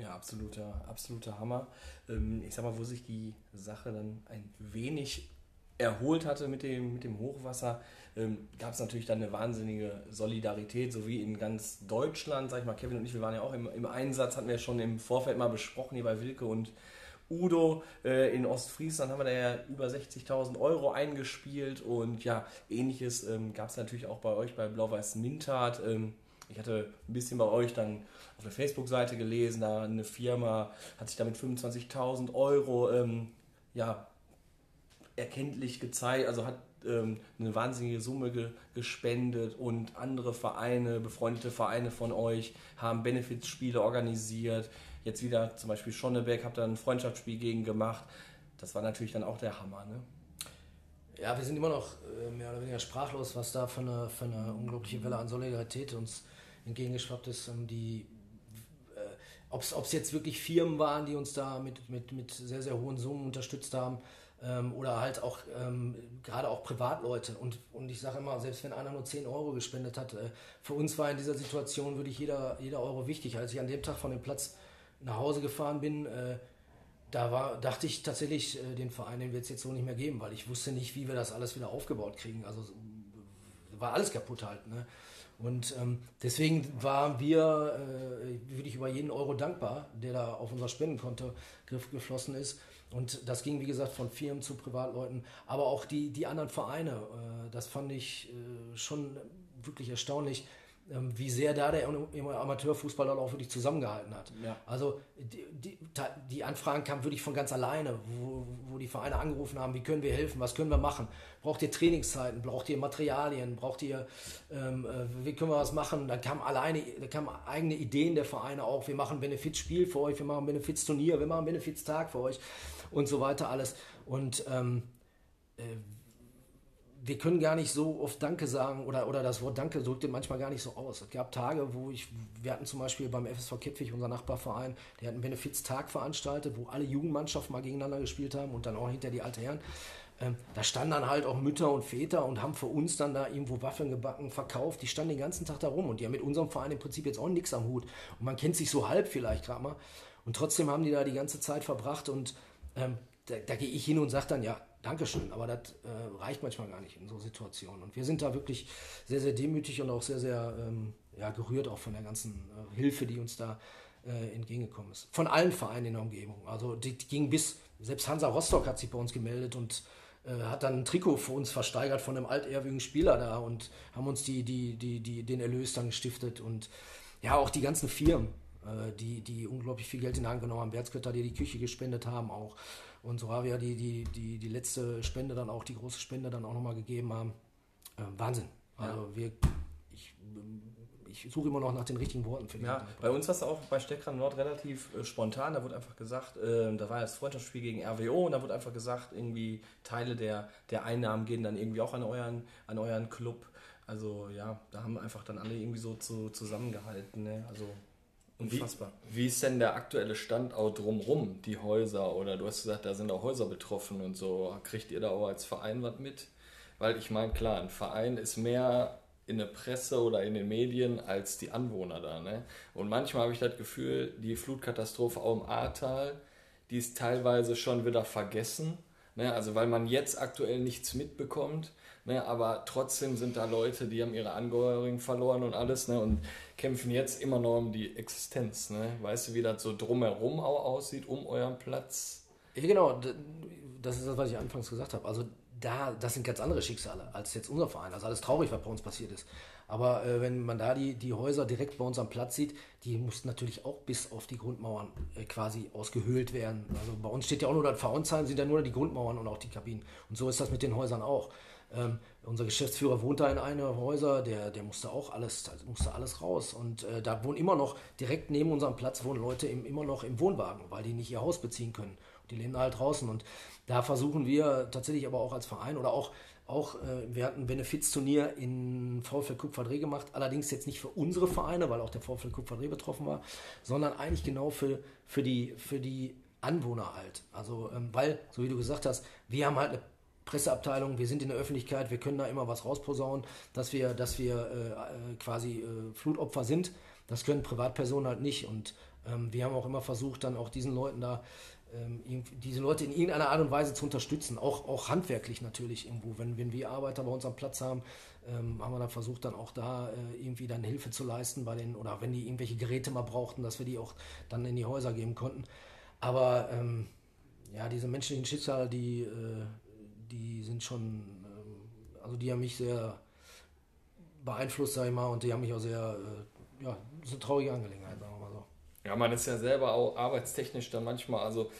Ja, absoluter, absoluter Hammer. Ähm, ich sag mal, wo sich die Sache dann ein wenig erholt hatte mit dem, mit dem Hochwasser, ähm, gab es natürlich dann eine wahnsinnige Solidarität, so wie in ganz Deutschland, sag ich mal, Kevin und ich, wir waren ja auch im, im Einsatz, hatten wir schon im Vorfeld mal besprochen, hier bei Wilke und Udo äh, in Ostfriesland haben wir da ja über 60.000 Euro eingespielt und ja, ähnliches ähm, gab es natürlich auch bei euch bei Blau-Weiß Mintat. Ähm, ich hatte ein bisschen bei euch dann auf der Facebook-Seite gelesen, da eine Firma hat sich damit 25.000 Euro ähm, ja, erkenntlich gezeigt, also hat ähm, eine wahnsinnige Summe ge gespendet und andere Vereine, befreundete Vereine von euch haben Benefits-Spiele organisiert. jetzt wieder zum Beispiel Schonneberg, habe da ein Freundschaftsspiel gegen gemacht. Das war natürlich dann auch der Hammer. Ne? Ja, wir sind immer noch äh, mehr oder weniger sprachlos, was da für eine, für eine unglaubliche Welle an Solidarität uns entgegengeschwappt ist. Ähm, die, äh, ob es jetzt wirklich Firmen waren, die uns da mit, mit, mit sehr, sehr hohen Summen unterstützt haben ähm, oder halt auch ähm, gerade auch Privatleute. Und, und ich sage immer, selbst wenn einer nur 10 Euro gespendet hat, äh, für uns war in dieser Situation wirklich jeder, jeder Euro wichtig. Als ich an dem Tag von dem Platz nach Hause gefahren bin, äh, da war, dachte ich tatsächlich, äh, den Verein, den wird es jetzt so nicht mehr geben, weil ich wusste nicht, wie wir das alles wieder aufgebaut kriegen. Also war alles kaputt halt. Ne? Und ähm, deswegen waren wir äh, wirklich über jeden Euro dankbar, der da auf unser Spendenkonto geflossen ist. Und das ging, wie gesagt, von Firmen zu Privatleuten, aber auch die, die anderen Vereine. Äh, das fand ich äh, schon wirklich erstaunlich, wie sehr da der Amateurfußball auch wirklich zusammengehalten hat. Ja. Also die, die, die, Anfragen kamen wirklich von ganz alleine, wo, wo, die Vereine angerufen haben, wie können wir helfen, was können wir machen? Braucht ihr Trainingszeiten, braucht ihr Materialien, braucht ihr, ähm, äh, wie können wir was machen? Da kamen alleine, da kamen eigene Ideen der Vereine auch, wir machen Benefizspiel für euch, wir machen Benefizturnier, wir machen Benefiztag für euch und so weiter alles. Und ähm, äh, wir können gar nicht so oft Danke sagen oder, oder das Wort Danke drückt manchmal gar nicht so aus. Es gab Tage, wo ich, wir hatten zum Beispiel beim FSV Kettwig, unser Nachbarverein, der hat einen Benefiztag veranstaltet, wo alle Jugendmannschaften mal gegeneinander gespielt haben und dann auch hinter die alten Herren. Ähm, da standen dann halt auch Mütter und Väter und haben für uns dann da irgendwo Waffeln gebacken, verkauft. Die standen den ganzen Tag da rum und die haben mit unserem Verein im Prinzip jetzt auch nichts am Hut. Und man kennt sich so halb vielleicht gerade mal. Und trotzdem haben die da die ganze Zeit verbracht und ähm, da, da gehe ich hin und sage dann, ja, Dankeschön, aber das äh, reicht manchmal gar nicht in so Situationen. Und wir sind da wirklich sehr, sehr demütig und auch sehr, sehr ähm, ja, gerührt auch von der ganzen äh, Hilfe, die uns da äh, entgegengekommen ist. Von allen Vereinen in der Umgebung. Also die, die ging bis, selbst Hansa Rostock hat sich bei uns gemeldet und äh, hat dann ein Trikot für uns versteigert von einem altehrwürdigen Spieler da und haben uns die, die, die, die, den Erlös dann gestiftet. Und ja, auch die ganzen Firmen, äh, die, die unglaublich viel Geld in die Hand genommen haben. Wertskötter, die die Küche gespendet haben auch. Und so haben wir die, die, die, die letzte Spende dann auch, die große Spende dann auch nochmal gegeben haben. Äh, Wahnsinn. Also ja. wir, ich, ich suche immer noch nach den richtigen Worten für die. Ja, bei uns war es auch bei Steckkran Nord relativ äh, spontan. Da wurde einfach gesagt, äh, da war das Freundschaftsspiel gegen RWO und da wurde einfach gesagt, irgendwie Teile der, der Einnahmen gehen dann irgendwie auch an euren, an euren Club. Also ja, da haben einfach dann alle irgendwie so zu, zusammengehalten. Ne? Also Unfassbar. Wie, wie, ist denn der aktuelle Stand auch drumrum, die Häuser? Oder du hast gesagt, da sind auch Häuser betroffen und so. Kriegt ihr da auch als Verein was mit? Weil ich meine, klar, ein Verein ist mehr in der Presse oder in den Medien als die Anwohner da. Ne? Und manchmal habe ich das Gefühl, die Flutkatastrophe auch im Ahrtal, die ist teilweise schon wieder vergessen. Ne? Also weil man jetzt aktuell nichts mitbekommt. Ne? Aber trotzdem sind da Leute, die haben ihre Angehörigen verloren und alles. Ne? Und kämpfen jetzt immer noch um die Existenz. Ne? Weißt du, wie das so drumherum auch aussieht, um euren Platz? Ja, genau. Das ist das, was ich anfangs gesagt habe. Also da, das sind ganz andere Schicksale als jetzt unser Verein. Also alles traurig, was bei uns passiert ist. Aber äh, wenn man da die, die Häuser direkt bei uns am Platz sieht, die mussten natürlich auch bis auf die Grundmauern äh, quasi ausgehöhlt werden. Also bei uns steht ja auch nur das Verunzahlen, sind ja nur die Grundmauern und auch die Kabinen. Und so ist das mit den Häusern auch. Ähm, unser Geschäftsführer wohnt da in einem Häuser, der, der musste auch alles, musste alles raus. Und äh, da wohnen immer noch, direkt neben unserem Platz wohnen Leute im, immer noch im Wohnwagen, weil die nicht ihr Haus beziehen können. Die leben da halt draußen. Und da versuchen wir tatsächlich aber auch als Verein oder auch, auch äh, wir hatten ein Benefizturnier in VfL Kupferdreh gemacht, allerdings jetzt nicht für unsere Vereine, weil auch der VfL Kupferdreh betroffen war, sondern eigentlich genau für, für, die, für die Anwohner halt. Also, ähm, weil, so wie du gesagt hast, wir haben halt eine Presseabteilung, wir sind in der Öffentlichkeit, wir können da immer was rausposaunen, dass wir, dass wir äh, äh, quasi äh, Flutopfer sind. Das können Privatpersonen halt nicht. Und ähm, wir haben auch immer versucht, dann auch diesen Leuten da, ähm, diese Leute in irgendeiner Art und Weise zu unterstützen, auch, auch handwerklich natürlich irgendwo. Wenn, wenn wir Arbeiter bei uns am Platz haben, ähm, haben wir dann versucht, dann auch da äh, irgendwie dann Hilfe zu leisten bei den, oder wenn die irgendwelche Geräte mal brauchten, dass wir die auch dann in die Häuser geben konnten. Aber ähm, ja, diese menschlichen Schicksale, die, äh, die sind schon, ähm, also die haben mich sehr beeinflusst, sag ich mal, und die haben mich auch sehr, äh, ja, das ist eine traurige Angelegenheit, sagen wir mal so. Ja, man ist ja selber auch arbeitstechnisch dann manchmal, also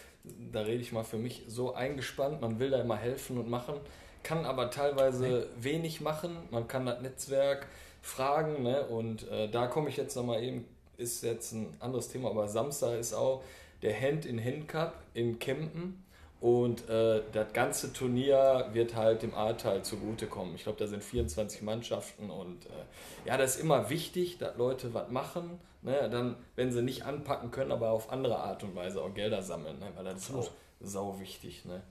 da rede ich mal für mich, so eingespannt, man will da immer helfen und machen, kann aber teilweise nee. wenig machen, man kann das Netzwerk fragen, ne? und äh, da komme ich jetzt nochmal eben ist jetzt ein anderes Thema, aber Samstag ist auch der Hand-in-Hand-Cup in Kempen. Und äh, das ganze Turnier wird halt dem A-Teil zugutekommen. Ich glaube, da sind 24 Mannschaften und äh, ja, das ist immer wichtig, dass Leute was machen. Ne? Dann, wenn sie nicht anpacken können, aber auf andere Art und Weise auch Gelder sammeln, ne? weil das ist auch sau wichtig. Ne?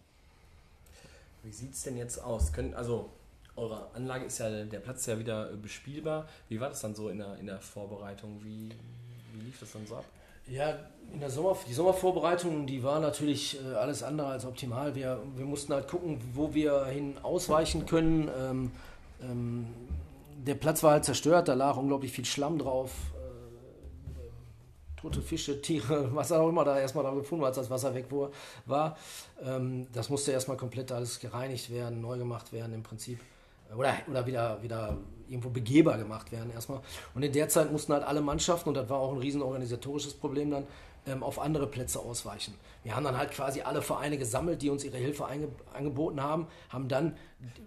Wie sieht es denn jetzt aus? Können, also, eure Anlage ist ja, der Platz ist ja wieder äh, bespielbar. Wie war das dann so in der, in der Vorbereitung? Wie, wie lief das dann so ab? Ja, in der Sommer, die Sommervorbereitung, die war natürlich äh, alles andere als optimal. Wir, wir mussten halt gucken, wo wir hin ausweichen können. Ähm, ähm, der Platz war halt zerstört, da lag unglaublich viel Schlamm drauf. Äh, tote Fische, Tiere, was auch immer da erstmal da gefunden hat, als das Wasser weg war. Ähm, das musste erstmal komplett alles gereinigt werden, neu gemacht werden im Prinzip. Oder, oder wieder, wieder irgendwo begehbar gemacht werden erstmal. Und in der Zeit mussten halt alle Mannschaften, und das war auch ein riesen organisatorisches Problem dann, ähm, auf andere Plätze ausweichen. Wir haben dann halt quasi alle Vereine gesammelt, die uns ihre Hilfe angeboten haben, haben dann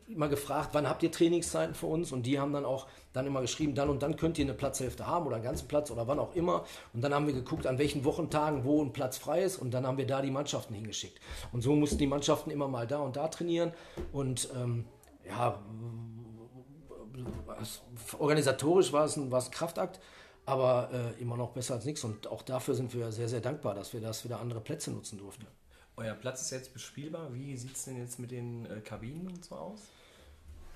immer gefragt, wann habt ihr Trainingszeiten für uns? Und die haben dann auch dann immer geschrieben, dann und dann könnt ihr eine Platzhälfte haben oder einen ganzen Platz oder wann auch immer. Und dann haben wir geguckt, an welchen Wochentagen wo ein Platz frei ist und dann haben wir da die Mannschaften hingeschickt. Und so mussten die Mannschaften immer mal da und da trainieren und ähm, ja, organisatorisch war es ein, war es ein Kraftakt, aber äh, immer noch besser als nichts. Und auch dafür sind wir sehr, sehr dankbar, dass wir das wieder andere Plätze nutzen durften. Euer Platz ist jetzt bespielbar. Wie sieht es denn jetzt mit den äh, Kabinen und so aus?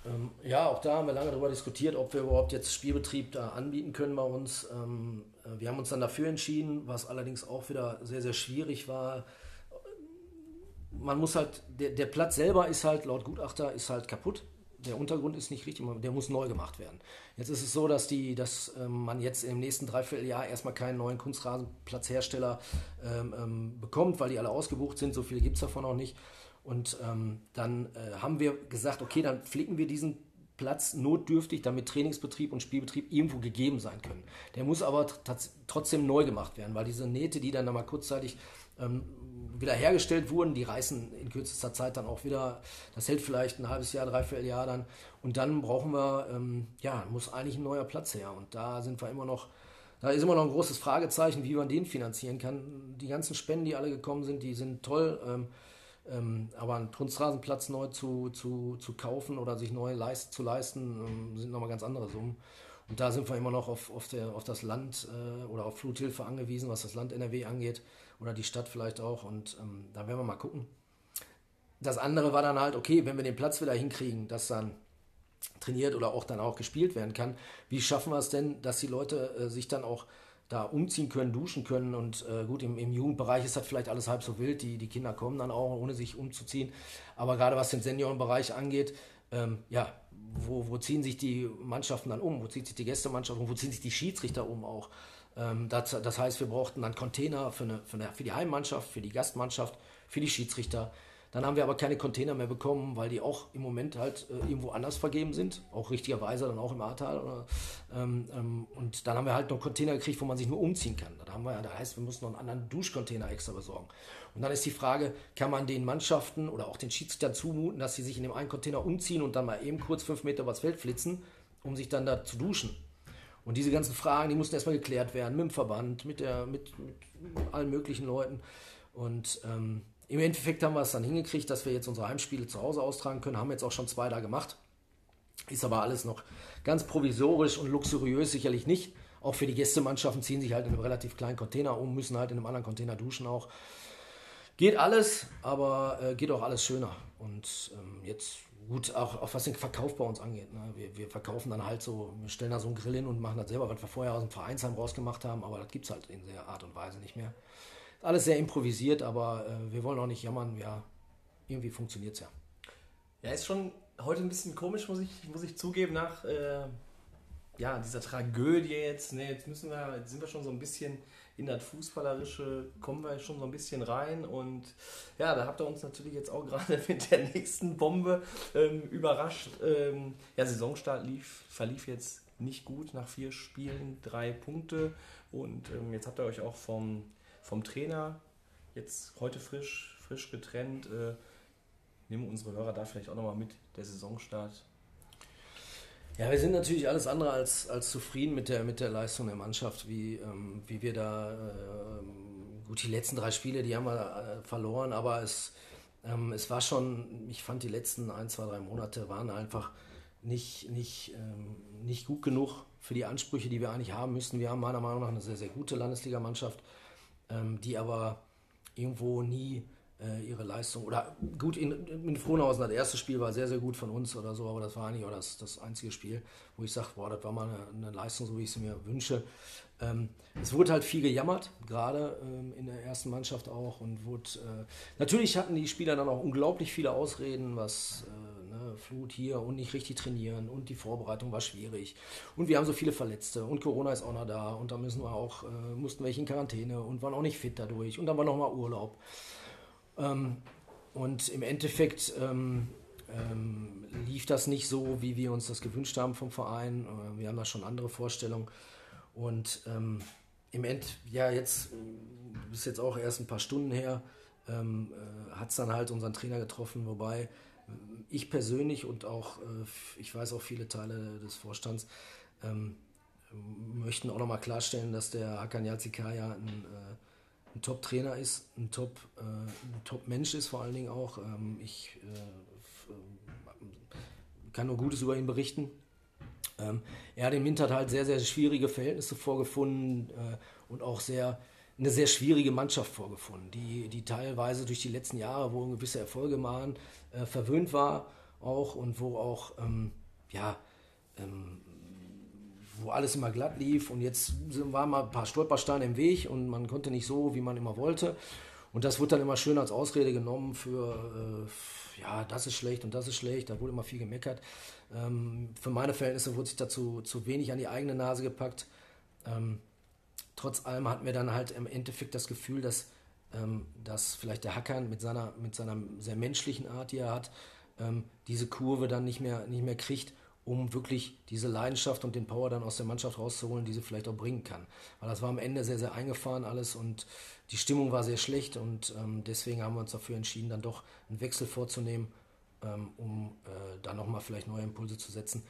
Ähm, ja, auch da haben wir lange darüber diskutiert, ob wir überhaupt jetzt Spielbetrieb da anbieten können bei uns. Ähm, äh, wir haben uns dann dafür entschieden, was allerdings auch wieder sehr, sehr schwierig war. Man muss halt, der, der Platz selber ist halt laut Gutachter ist halt kaputt der Untergrund ist nicht richtig, der muss neu gemacht werden. Jetzt ist es so, dass, die, dass ähm, man jetzt im nächsten Dreivierteljahr erstmal keinen neuen Kunstrasenplatzhersteller ähm, ähm, bekommt, weil die alle ausgebucht sind. So viele gibt es davon auch nicht. Und ähm, dann äh, haben wir gesagt, okay, dann flicken wir diesen Platz notdürftig, damit Trainingsbetrieb und Spielbetrieb irgendwo gegeben sein können. Der muss aber trotzdem neu gemacht werden, weil diese Nähte, die dann mal kurzzeitig ähm, wiederhergestellt wurden. Die reißen in kürzester Zeit dann auch wieder. Das hält vielleicht ein halbes Jahr, dreiviertel Jahr dann. Und dann brauchen wir, ähm, ja, muss eigentlich ein neuer Platz her. Und da sind wir immer noch, da ist immer noch ein großes Fragezeichen, wie man den finanzieren kann. Die ganzen Spenden, die alle gekommen sind, die sind toll. Ähm, ähm, aber einen Kunstrasenplatz neu zu, zu, zu kaufen oder sich neu leist, zu leisten, ähm, sind nochmal ganz andere Summen. Und da sind wir immer noch auf, auf, der, auf das Land äh, oder auf Fluthilfe angewiesen, was das Land NRW angeht oder die Stadt vielleicht auch. Und ähm, da werden wir mal gucken. Das andere war dann halt, okay, wenn wir den Platz wieder hinkriegen, dass dann trainiert oder auch dann auch gespielt werden kann, wie schaffen wir es denn, dass die Leute äh, sich dann auch da umziehen können, duschen können und äh, gut, im, im, Jugendbereich ist das vielleicht alles halb so wild, die, die Kinder kommen dann auch, ohne sich umzuziehen, aber gerade was den Seniorenbereich angeht, ähm, ja, wo, wo ziehen sich die Mannschaften dann um, wo zieht sich die Gästemannschaft um, wo ziehen sich die Schiedsrichter um auch, das, das, heißt, wir brauchten dann Container für, eine, für, eine, für die Heimmannschaft, für die Gastmannschaft, für die Schiedsrichter. Dann haben wir aber keine Container mehr bekommen, weil die auch im Moment halt äh, irgendwo anders vergeben sind, auch richtigerweise dann auch im Ahrtal. Ähm, ähm, und dann haben wir halt noch Container gekriegt, wo man sich nur umziehen kann. Da haben wir, das heißt, wir müssen noch einen anderen Duschcontainer extra besorgen. Und dann ist die Frage, kann man den Mannschaften oder auch den Schiedsrichtern zumuten, dass sie sich in dem einen Container umziehen und dann mal eben kurz fünf Meter übers Feld flitzen, um sich dann da zu duschen? Und diese ganzen Fragen, die mussten erstmal geklärt werden mit dem Verband, mit, der, mit, mit allen möglichen Leuten. Und ähm, im Endeffekt haben wir es dann hingekriegt, dass wir jetzt unsere Heimspiele zu Hause austragen können. Haben jetzt auch schon zwei da gemacht. Ist aber alles noch ganz provisorisch und luxuriös sicherlich nicht. Auch für die Gästemannschaften ziehen sich halt in einem relativ kleinen Container um, müssen halt in einem anderen Container duschen auch. Geht alles, aber äh, geht auch alles schöner. Und ähm, jetzt gut, auch, auch was den Verkauf bei uns angeht. Ne? Wir, wir, verkaufen dann halt so, wir stellen da so einen Grill hin und machen das selber, was wir vorher aus dem Vereinsheim rausgemacht haben, aber das gibt es halt in der Art und Weise nicht mehr. Alles sehr improvisiert, aber äh, wir wollen auch nicht jammern, ja, irgendwie funktioniert es ja. Ja, ist schon heute ein bisschen komisch, muss ich, muss ich zugeben, nach äh, ja, dieser Tragödie jetzt. Ne, jetzt müssen wir, jetzt sind wir schon so ein bisschen in das Fußballerische kommen wir schon so ein bisschen rein. Und ja, da habt ihr uns natürlich jetzt auch gerade mit der nächsten Bombe ähm, überrascht. Ähm, ja, Saisonstart lief, verlief jetzt nicht gut nach vier Spielen, drei Punkte. Und ähm, jetzt habt ihr euch auch vom, vom Trainer jetzt heute frisch, frisch getrennt. Äh, nehmen unsere Hörer da vielleicht auch nochmal mit, der Saisonstart Ja, wir sind natürlich alles andere als, als zufrieden mit der, mit der Leistung der Mannschaft, wie, ähm, wie wir da, äh, gut, die letzten drei Spiele, die haben wir äh, verloren, aber es, ähm, es war schon, ich fand die letzten ein, zwei, drei Monate waren einfach nicht, nicht, ähm, nicht gut genug für die Ansprüche, die wir eigentlich haben müssen. Wir haben meiner Meinung nach eine sehr, sehr gute Landesligamannschaft, ähm, die aber irgendwo nie ihre Leistung. Oder gut, in, in Frohnhausen, das erste Spiel war sehr, sehr gut von uns oder so, aber das war eigentlich auch das, das einzige Spiel, wo ich sage, boah, das war mal eine, eine Leistung, so wie ich sie mir wünsche. Ähm, es wurde halt viel gejammert, gerade ähm, in der ersten Mannschaft auch. Und wurde, äh, natürlich hatten die Spieler dann auch unglaublich viele Ausreden, was äh, ne, Flut hier und nicht richtig trainieren und die Vorbereitung war schwierig. Und wir haben so viele Verletzte und Corona ist auch noch da und da müssen wir auch, äh, mussten welche in Quarantäne und waren auch nicht fit dadurch. Und dann war nochmal Urlaub. Ähm, und im Endeffekt ähm, ähm, lief das nicht so, wie wir uns das gewünscht haben vom Verein. Äh, wir haben da schon andere Vorstellungen. Und ähm, im End, ja, jetzt ist jetzt auch erst ein paar Stunden her, ähm, äh, hat es dann halt unseren Trainer getroffen, wobei äh, ich persönlich und auch, äh, ich weiß auch viele Teile des Vorstands, ähm, möchten auch nochmal klarstellen, dass der Hakan Yazikaya ein äh, ein Top-Trainer ist, ein Top, äh, Top-Mensch ist vor allen Dingen auch. Ähm, ich äh, kann nur Gutes über ihn berichten. Ähm, er hat im Winter halt sehr, sehr schwierige Verhältnisse vorgefunden äh, und auch sehr, eine sehr schwierige Mannschaft vorgefunden, die, die teilweise durch die letzten Jahre, wo gewisse Erfolge waren, äh, verwöhnt war auch und wo auch, ähm, ja, ähm, wo alles immer glatt lief und jetzt waren mal ein paar Stolpersteine im Weg und man konnte nicht so, wie man immer wollte. Und das wurde dann immer schön als Ausrede genommen für, äh, ja, das ist schlecht und das ist schlecht. Da wurde immer viel gemeckert. Ähm, für meine Verhältnisse wurde sich dazu zu wenig an die eigene Nase gepackt. Ähm, trotz allem hatten wir dann halt im Endeffekt das Gefühl, dass, ähm, dass vielleicht der Hackern mit seiner, mit seiner sehr menschlichen Art, die er hat, ähm, diese Kurve dann nicht mehr, nicht mehr kriegt um wirklich diese Leidenschaft und den Power dann aus der Mannschaft rauszuholen, die sie vielleicht auch bringen kann. Weil das war am Ende sehr, sehr eingefahren alles und die Stimmung war sehr schlecht und ähm, deswegen haben wir uns dafür entschieden, dann doch einen Wechsel vorzunehmen, ähm, um äh, da nochmal vielleicht neue Impulse zu setzen.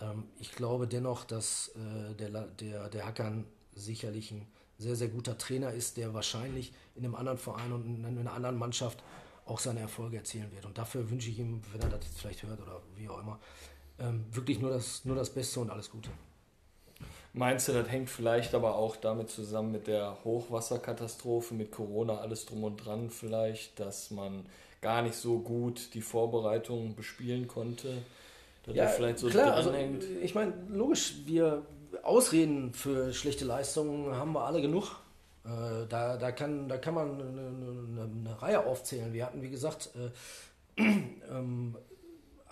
Ähm, ich glaube dennoch, dass äh, der, der, der Hackern sicherlich ein sehr, sehr guter Trainer ist, der wahrscheinlich in einem anderen Verein und in einer anderen Mannschaft auch seine Erfolge erzielen wird. Und dafür wünsche ich ihm, wenn er das jetzt vielleicht hört oder wie auch immer, ähm, wirklich nur das, nur das Beste und alles Gute. Meinst du, das hängt vielleicht aber auch damit zusammen mit der Hochwasserkatastrophe, mit Corona, alles drum und dran vielleicht, dass man gar nicht so gut die Vorbereitung bespielen konnte? Dass ja, vielleicht so klar, also, ich meine, logisch, wir Ausreden für schlechte Leistungen haben wir alle genug. Äh, da, da, kann, da kann man eine, eine, eine Reihe aufzählen. Wir hatten, wie gesagt, äh, ähm,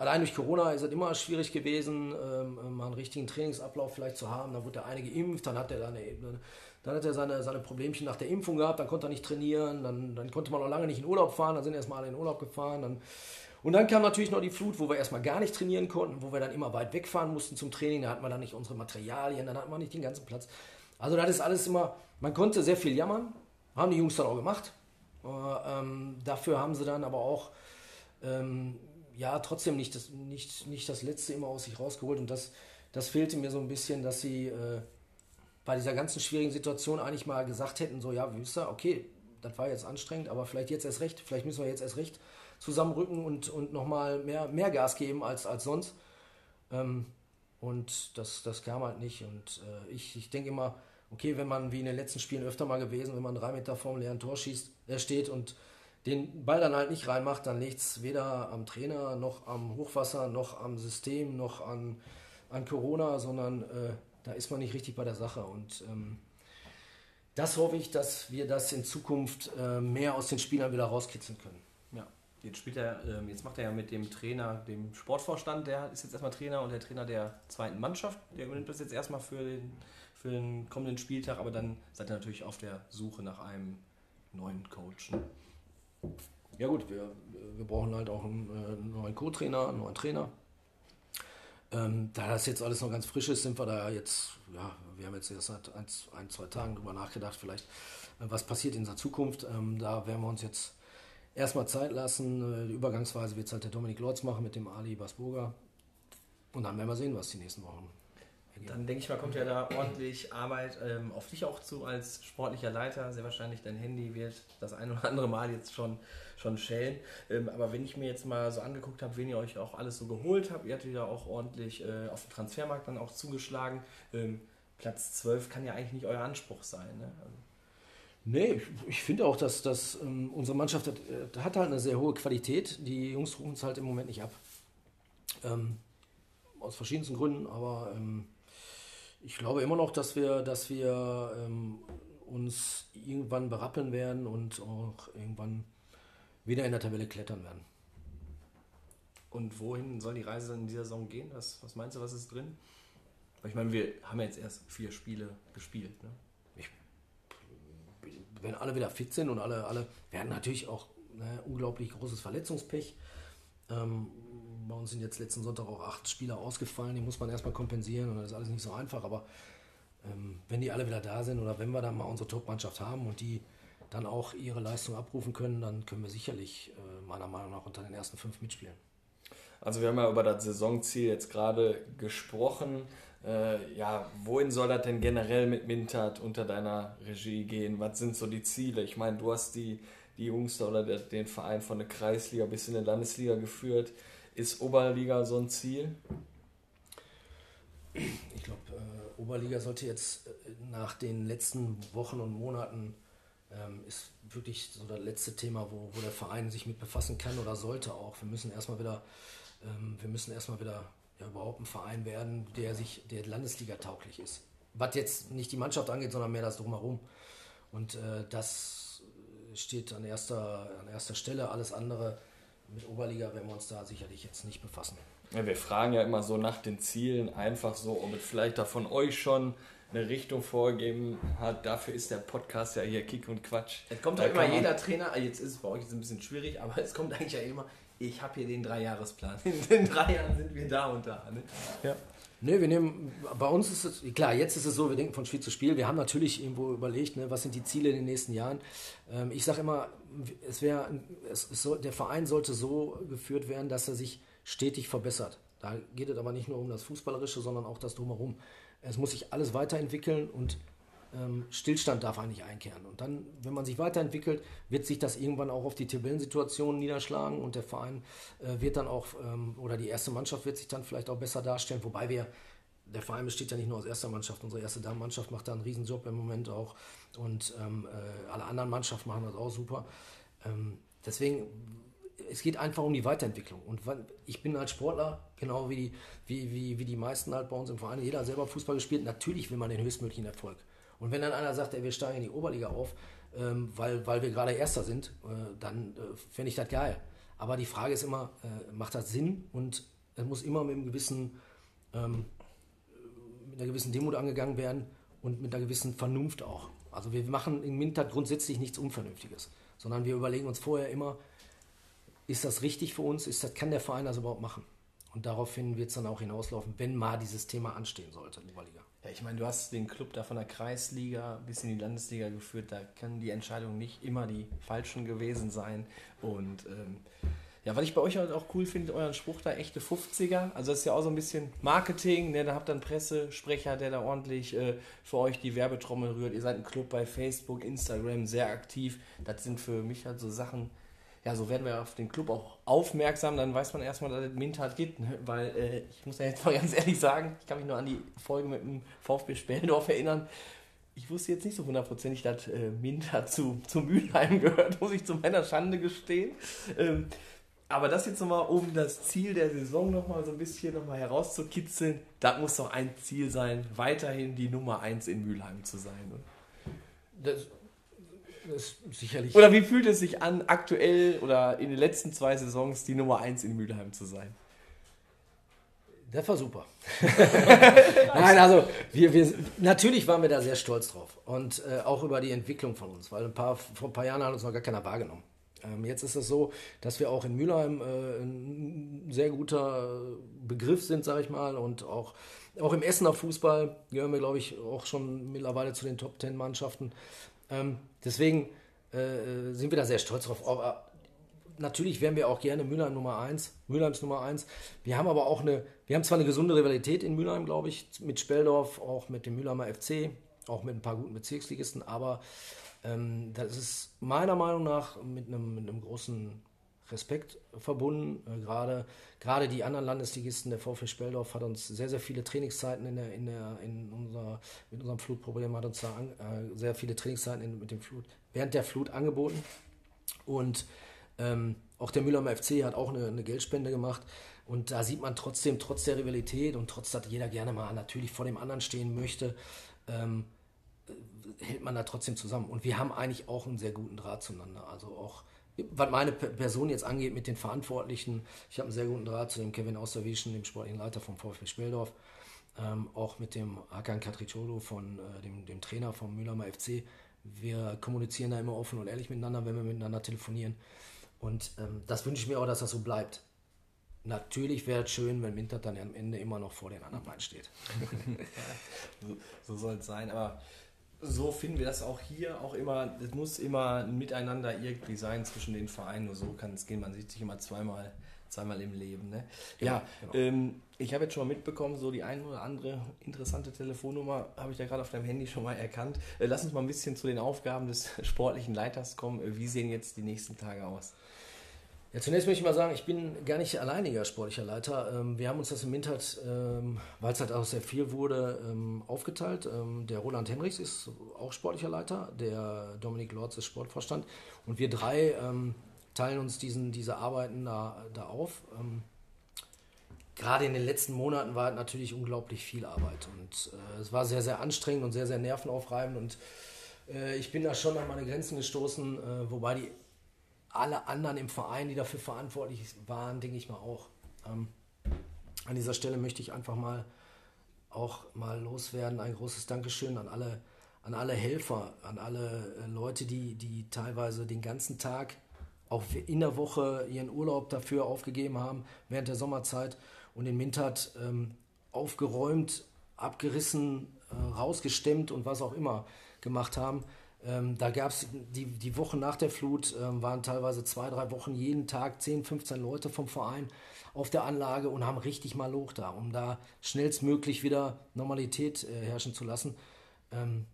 allein durch Corona ist es immer schwierig gewesen, ähm, mal einen richtigen Trainingsablauf vielleicht zu haben. Da wurde der eine geimpft, dann hat er seine, dann hat er seine, seine Problemchen nach der Impfung gehabt, dann konnte er nicht trainieren, dann, dann konnte man noch lange nicht in Urlaub fahren, dann sind erstmal alle in Urlaub gefahren. Dann, und dann kam natürlich noch die Flut, wo wir erstmal gar nicht trainieren konnten, wo wir dann immer weit wegfahren mussten zum Training. Da hatten wir dann nicht unsere Materialien, dann hatten wir nicht den ganzen Platz. Also das ist alles immer, man konnte sehr viel jammern, haben die Jungs dann auch gemacht. Äh, ähm, dafür haben sie dann aber auch ähm, ja, trotzdem nicht das, nicht, nicht das Letzte immer aus sich rausgeholt. Und das, das fehlte mir so ein bisschen, dass sie äh, bei dieser ganzen schwierigen Situation eigentlich mal gesagt hätten, so, ja, wisst ihr, okay, das war jetzt anstrengend, aber vielleicht jetzt erst recht, vielleicht müssen wir jetzt erst recht zusammenrücken und, und nochmal mehr, mehr Gas geben als, als sonst. Ähm, und das, das kam halt nicht. Und äh, ich, ich denke immer, okay, wenn man wie in den letzten Spielen öfter mal gewesen, wenn man drei Meter vorm leeren Tor schießt, er steht und den Ball dann halt nicht reinmacht, dann liegt es weder am Trainer noch am Hochwasser noch am System noch an, an Corona, sondern äh, da ist man nicht richtig bei der Sache. Und ähm, das hoffe ich, dass wir das in Zukunft äh, mehr aus den Spielern wieder rauskitzeln können. Ja, jetzt spielt er, äh, jetzt macht er ja mit dem Trainer, dem Sportvorstand, der ist jetzt erstmal Trainer und der Trainer der zweiten Mannschaft, der übernimmt das jetzt erstmal für den, für den kommenden Spieltag, aber dann seid ihr natürlich auf der Suche nach einem neuen Coach. Ja gut, wir, wir brauchen halt auch einen, äh, neuen Co-Trainer, einen neuen Trainer. Ähm, da das jetzt alles noch ganz frisch ist, sind wir da jetzt, ja, wir haben jetzt erst seit ein, ein zwei Tagen drüber nachgedacht, vielleicht, äh, was passiert in der Zukunft. Ähm, da werden wir uns jetzt erstmal Zeit lassen. Äh, die Übergangsweise wird es halt der Dominik Lorz machen mit dem Ali Basburger. Und dann werden wir sehen, was die nächsten Wochen Dann denke ich mal, kommt ja da ordentlich Arbeit ähm, auf dich auch zu als sportlicher Leiter. Sehr wahrscheinlich dein Handy wird das ein oder andere Mal jetzt schon, schon schellen. Ähm, aber wenn ich mir jetzt mal so angeguckt habe, wen ihr euch auch alles so geholt habt, ihr hattet ja auch ordentlich äh, auf dem Transfermarkt dann auch zugeschlagen. Ähm, Platz 12 kann ja eigentlich nicht euer Anspruch sein. Ne? Also, Nee, ich, finde auch, dass, dass ähm, unsere Mannschaft hat, äh, hat halt eine sehr hohe Qualität. Die Jungs rufen es halt im Moment nicht ab. Ähm, aus verschiedensten Gründen, aber ähm, ich glaube immer noch, dass wir, dass wir ähm, uns irgendwann berappeln werden und auch irgendwann wieder in der Tabelle klettern werden. Und wohin soll die Reise in dieser Saison gehen? Was, was meinst du, was ist drin? Weil Ich meine, wir haben ja jetzt erst vier Spiele gespielt. Ne? wenn alle wieder fit sind und alle, alle wir hatten natürlich auch ne, unglaublich großes Verletzungspech. Ähm, bei uns sind jetzt letzten Sonntag auch acht Spieler ausgefallen, die muss man erstmal kompensieren und das ist alles nicht so einfach, aber ähm, wenn die alle wieder da sind oder wenn wir dann mal unsere Top-Mannschaft haben und die dann auch ihre Leistung abrufen können, dann können wir sicherlich äh, meiner Meinung nach unter den ersten fünf mitspielen. Also wir haben ja über das Saisonziel jetzt gerade gesprochen. Äh, ja, wohin soll das denn generell mit Mintert unter deiner Regie gehen? Was sind so die Ziele? Ich meine, du hast die, die Jungs oder der, den Verein von der Kreisliga bis in die Landesliga geführt. Ist Oberliga so ein Ziel? Ich glaube, äh, Oberliga sollte jetzt äh, nach den letzten Wochen und Monaten ähm, ist wirklich so das letzte Thema, wo, wo der Verein sich mit befassen kann oder sollte auch. Wir müssen erstmal wieder, ähm, wir müssen erstmal wieder ja, überhaupt ein Verein werden, der sich, der Landesliga tauglich ist. Was jetzt nicht die Mannschaft angeht, sondern mehr das drumherum. Und äh, das steht an erster, an erster Stelle. Alles andere mit Oberliga werden wir uns da sicherlich jetzt nicht befassen. Ja, wir fragen ja immer so nach den Zielen, einfach so, ob es vielleicht da von euch schon eine Richtung vorgegeben hat. Dafür ist der Podcast ja hier Kick und Quatsch. Es kommt Da doch immer jeder Trainer, ah, jetzt ist es bei euch jetzt ein bisschen schwierig, aber es kommt eigentlich ja immer, ich habe hier den Dreijahresplan. In den drei Jahren sind wir da und da. Ne? Ne, wir nehmen, bei uns ist es, klar, jetzt ist es so, wir denken von Spiel zu Spiel. Wir haben natürlich irgendwo überlegt, ne, was sind die Ziele in den nächsten Jahren. Ähm, ich sage immer, es wäre, es, es soll, der Verein sollte so geführt werden, dass er sich stetig verbessert. Da geht es aber nicht nur um das Fußballerische, sondern auch das Drumherum. Es muss sich alles weiterentwickeln und ähm, Stillstand darf eigentlich einkehren. Und dann, wenn man sich weiterentwickelt, wird sich das irgendwann auch auf die Tabellensituation niederschlagen und der Verein äh, wird dann auch, ähm, oder die erste Mannschaft wird sich dann vielleicht auch besser darstellen, wobei wir, der Verein besteht ja nicht nur aus erster Mannschaft, unsere erste Damenmannschaft macht da einen Riesenjob im Moment auch und ähm, äh, alle anderen Mannschaften machen das auch super. Ähm, deswegen, es geht einfach um die Weiterentwicklung. Und ich bin als Sportler, genau wie die, wie, wie, wie die meisten halt bei uns im Verein, jeder hat selber Fußball gespielt, natürlich will man den höchstmöglichen Erfolg. Und wenn dann einer sagt, ey, wir steigen in die Oberliga auf, ähm, weil, weil wir gerade Erster sind, äh, dann äh, fände ich das geil. Aber die Frage ist immer, äh, macht das Sinn? Und es muss immer mit einem gewissen, ähm, einer gewissen Demut angegangen werden und mit einer gewissen Vernunft auch. Also wir machen in Mintert grundsätzlich nichts Unvernünftiges, sondern wir überlegen uns vorher immer, ist das richtig für uns? Ist das, kann der Verein das überhaupt machen? Und daraufhin wird es dann auch hinauslaufen, wenn mal dieses Thema anstehen sollte, Oberliga. Ja, ich meine, du hast den Club da von der Kreisliga bis in die Landesliga geführt. Da können die Entscheidungen nicht immer die falschen gewesen sein. Und ähm, ja, was ich bei euch halt auch cool finde, euren Spruch da, echte 50er. Also das ist ja auch so ein bisschen Marketing. Ne? Da habt ihr einen Pressesprecher, der da ordentlich äh, für euch die Werbetrommel rührt. Ihr seid ein Club bei Facebook, Instagram sehr aktiv. Das sind für mich halt so Sachen, ja, so werden wir auf den Club auch aufmerksam, dann weiß man erstmal, dass es Mintat gibt, ne? weil äh, ich muss ja jetzt mal ganz ehrlich sagen, ich kann mich nur an die Folge mit dem VfB Speldorf erinnern. Ich wusste jetzt nicht so hundertprozentig, dass äh, Mintat zu, zu Mülheim gehört, muss ich zu meiner Schande gestehen. Ähm, aber das jetzt nochmal, um das Ziel der Saison nochmal so ein bisschen nochmal herauszukitzeln, das muss doch ein Ziel sein, weiterhin die Nummer 1 in Mülheim zu sein. Oder? Das, das ist sicherlich. Oder wie fühlt es sich an, aktuell oder in den letzten zwei Saisons die Nummer 1 in Mülheim zu sein? Das war super. Nein, also wir, wir, natürlich waren wir da sehr stolz drauf und äh, auch über die Entwicklung von uns, weil ein paar, vor ein paar Jahren hat uns noch gar keiner wahrgenommen. Ähm, jetzt ist es so, dass wir auch in Mülheim äh, ein sehr guter Begriff sind, sage ich mal, und auch, auch im Essener Fußball gehören wir, glaube ich, auch schon mittlerweile zu den Top Ten Mannschaften. Ähm, deswegen äh, sind wir da sehr stolz drauf. Aber natürlich wären wir auch gerne Mülheim Nummer 1, Mülheims Nummer 1. Wir haben aber auch eine, wir haben zwar eine gesunde Rivalität in Mülheim, glaube ich, mit Speldorf, auch mit dem Mülheimer FC, auch mit ein paar guten Bezirksligisten, aber ähm, das ist meiner Meinung nach mit einem, mit einem großen Respekt verbunden. Äh, gerade, gerade die anderen Landesligisten, der VfL Speldorf hat uns sehr, sehr viele Trainingszeiten in der, in der, in unser, mit unserem Flutproblem hat uns da an, äh, sehr viele Trainingszeiten in, mit dem Flut, während der Flut angeboten. Und ähm, auch der Müller FC hat auch eine, eine, Geldspende gemacht. Und da sieht man trotzdem, trotz der Rivalität und trotz, dass jeder gerne mal natürlich vor dem anderen stehen möchte, ähm, hält man da trotzdem zusammen. Und wir haben eigentlich auch einen sehr guten Draht zueinander. Also auch, was meine Person jetzt angeht mit den Verantwortlichen, ich habe einen sehr guten Draht zu dem Kevin Austerwischen, dem sportlichen Leiter vom VfB Speldorf, ähm, auch mit dem Hakan Katricolo, von äh, dem, dem Trainer vom Mühlheimer FC. Wir kommunizieren da immer offen und ehrlich miteinander, wenn wir miteinander telefonieren. Und ähm, das wünsche ich mir auch, dass das so bleibt. Natürlich wäre es schön, wenn Winter dann am Ende immer noch vor den anderen beiden steht. so soll es sein, aber so finden wir das auch hier auch immer. Es muss immer ein Miteinander irgendwie sein zwischen den Vereinen. Nur so kann es gehen. Man sieht sich immer zweimal, zweimal im Leben. Ne? Genau, ja, genau. Ähm, ich habe jetzt schon mal mitbekommen, so die eine oder andere interessante Telefonnummer habe ich da gerade auf deinem Handy schon mal erkannt. Äh, lass uns mal ein bisschen zu den Aufgaben des sportlichen Leiters kommen. Wie sehen jetzt die nächsten Tage aus? Ja, zunächst möchte ich mal sagen, ich bin gar nicht alleiniger sportlicher Leiter. Ähm, wir haben uns das im Mintert, ähm, weil es halt auch sehr viel wurde, ähm, aufgeteilt. Der Roland Henrichs ist auch sportlicher Leiter, der Dominik Lorz ist Sportvorstand und wir drei teilen uns diesen, diese Arbeiten da, da auf. Gerade in den letzten Monaten war natürlich unglaublich viel Arbeit und äh, es war sehr, sehr anstrengend und sehr, sehr nervenaufreibend und äh, ich bin da schon an meine Grenzen gestoßen, äh, wobei die alle anderen im Verein, die dafür verantwortlich waren, denke ich mal auch. Ähm, an dieser Stelle möchte ich einfach mal auch mal loswerden. Ein großes Dankeschön an alle, an alle Helfer, an alle äh, Leute, die, die teilweise den ganzen Tag, auch in der Woche, ihren Urlaub dafür aufgegeben haben, während der Sommerzeit und den Mintert ähm, aufgeräumt, abgerissen, äh, rausgestemmt und was auch immer gemacht haben. Ähm, da gab es die, die Woche nach der Flut, ähm, waren teilweise zwei, drei Wochen jeden Tag 10, 15 Leute vom Verein auf der Anlage und haben richtig mal Loch da, um da schnellstmöglich wieder Normalität äh, herrschen zu lassen. Ähm,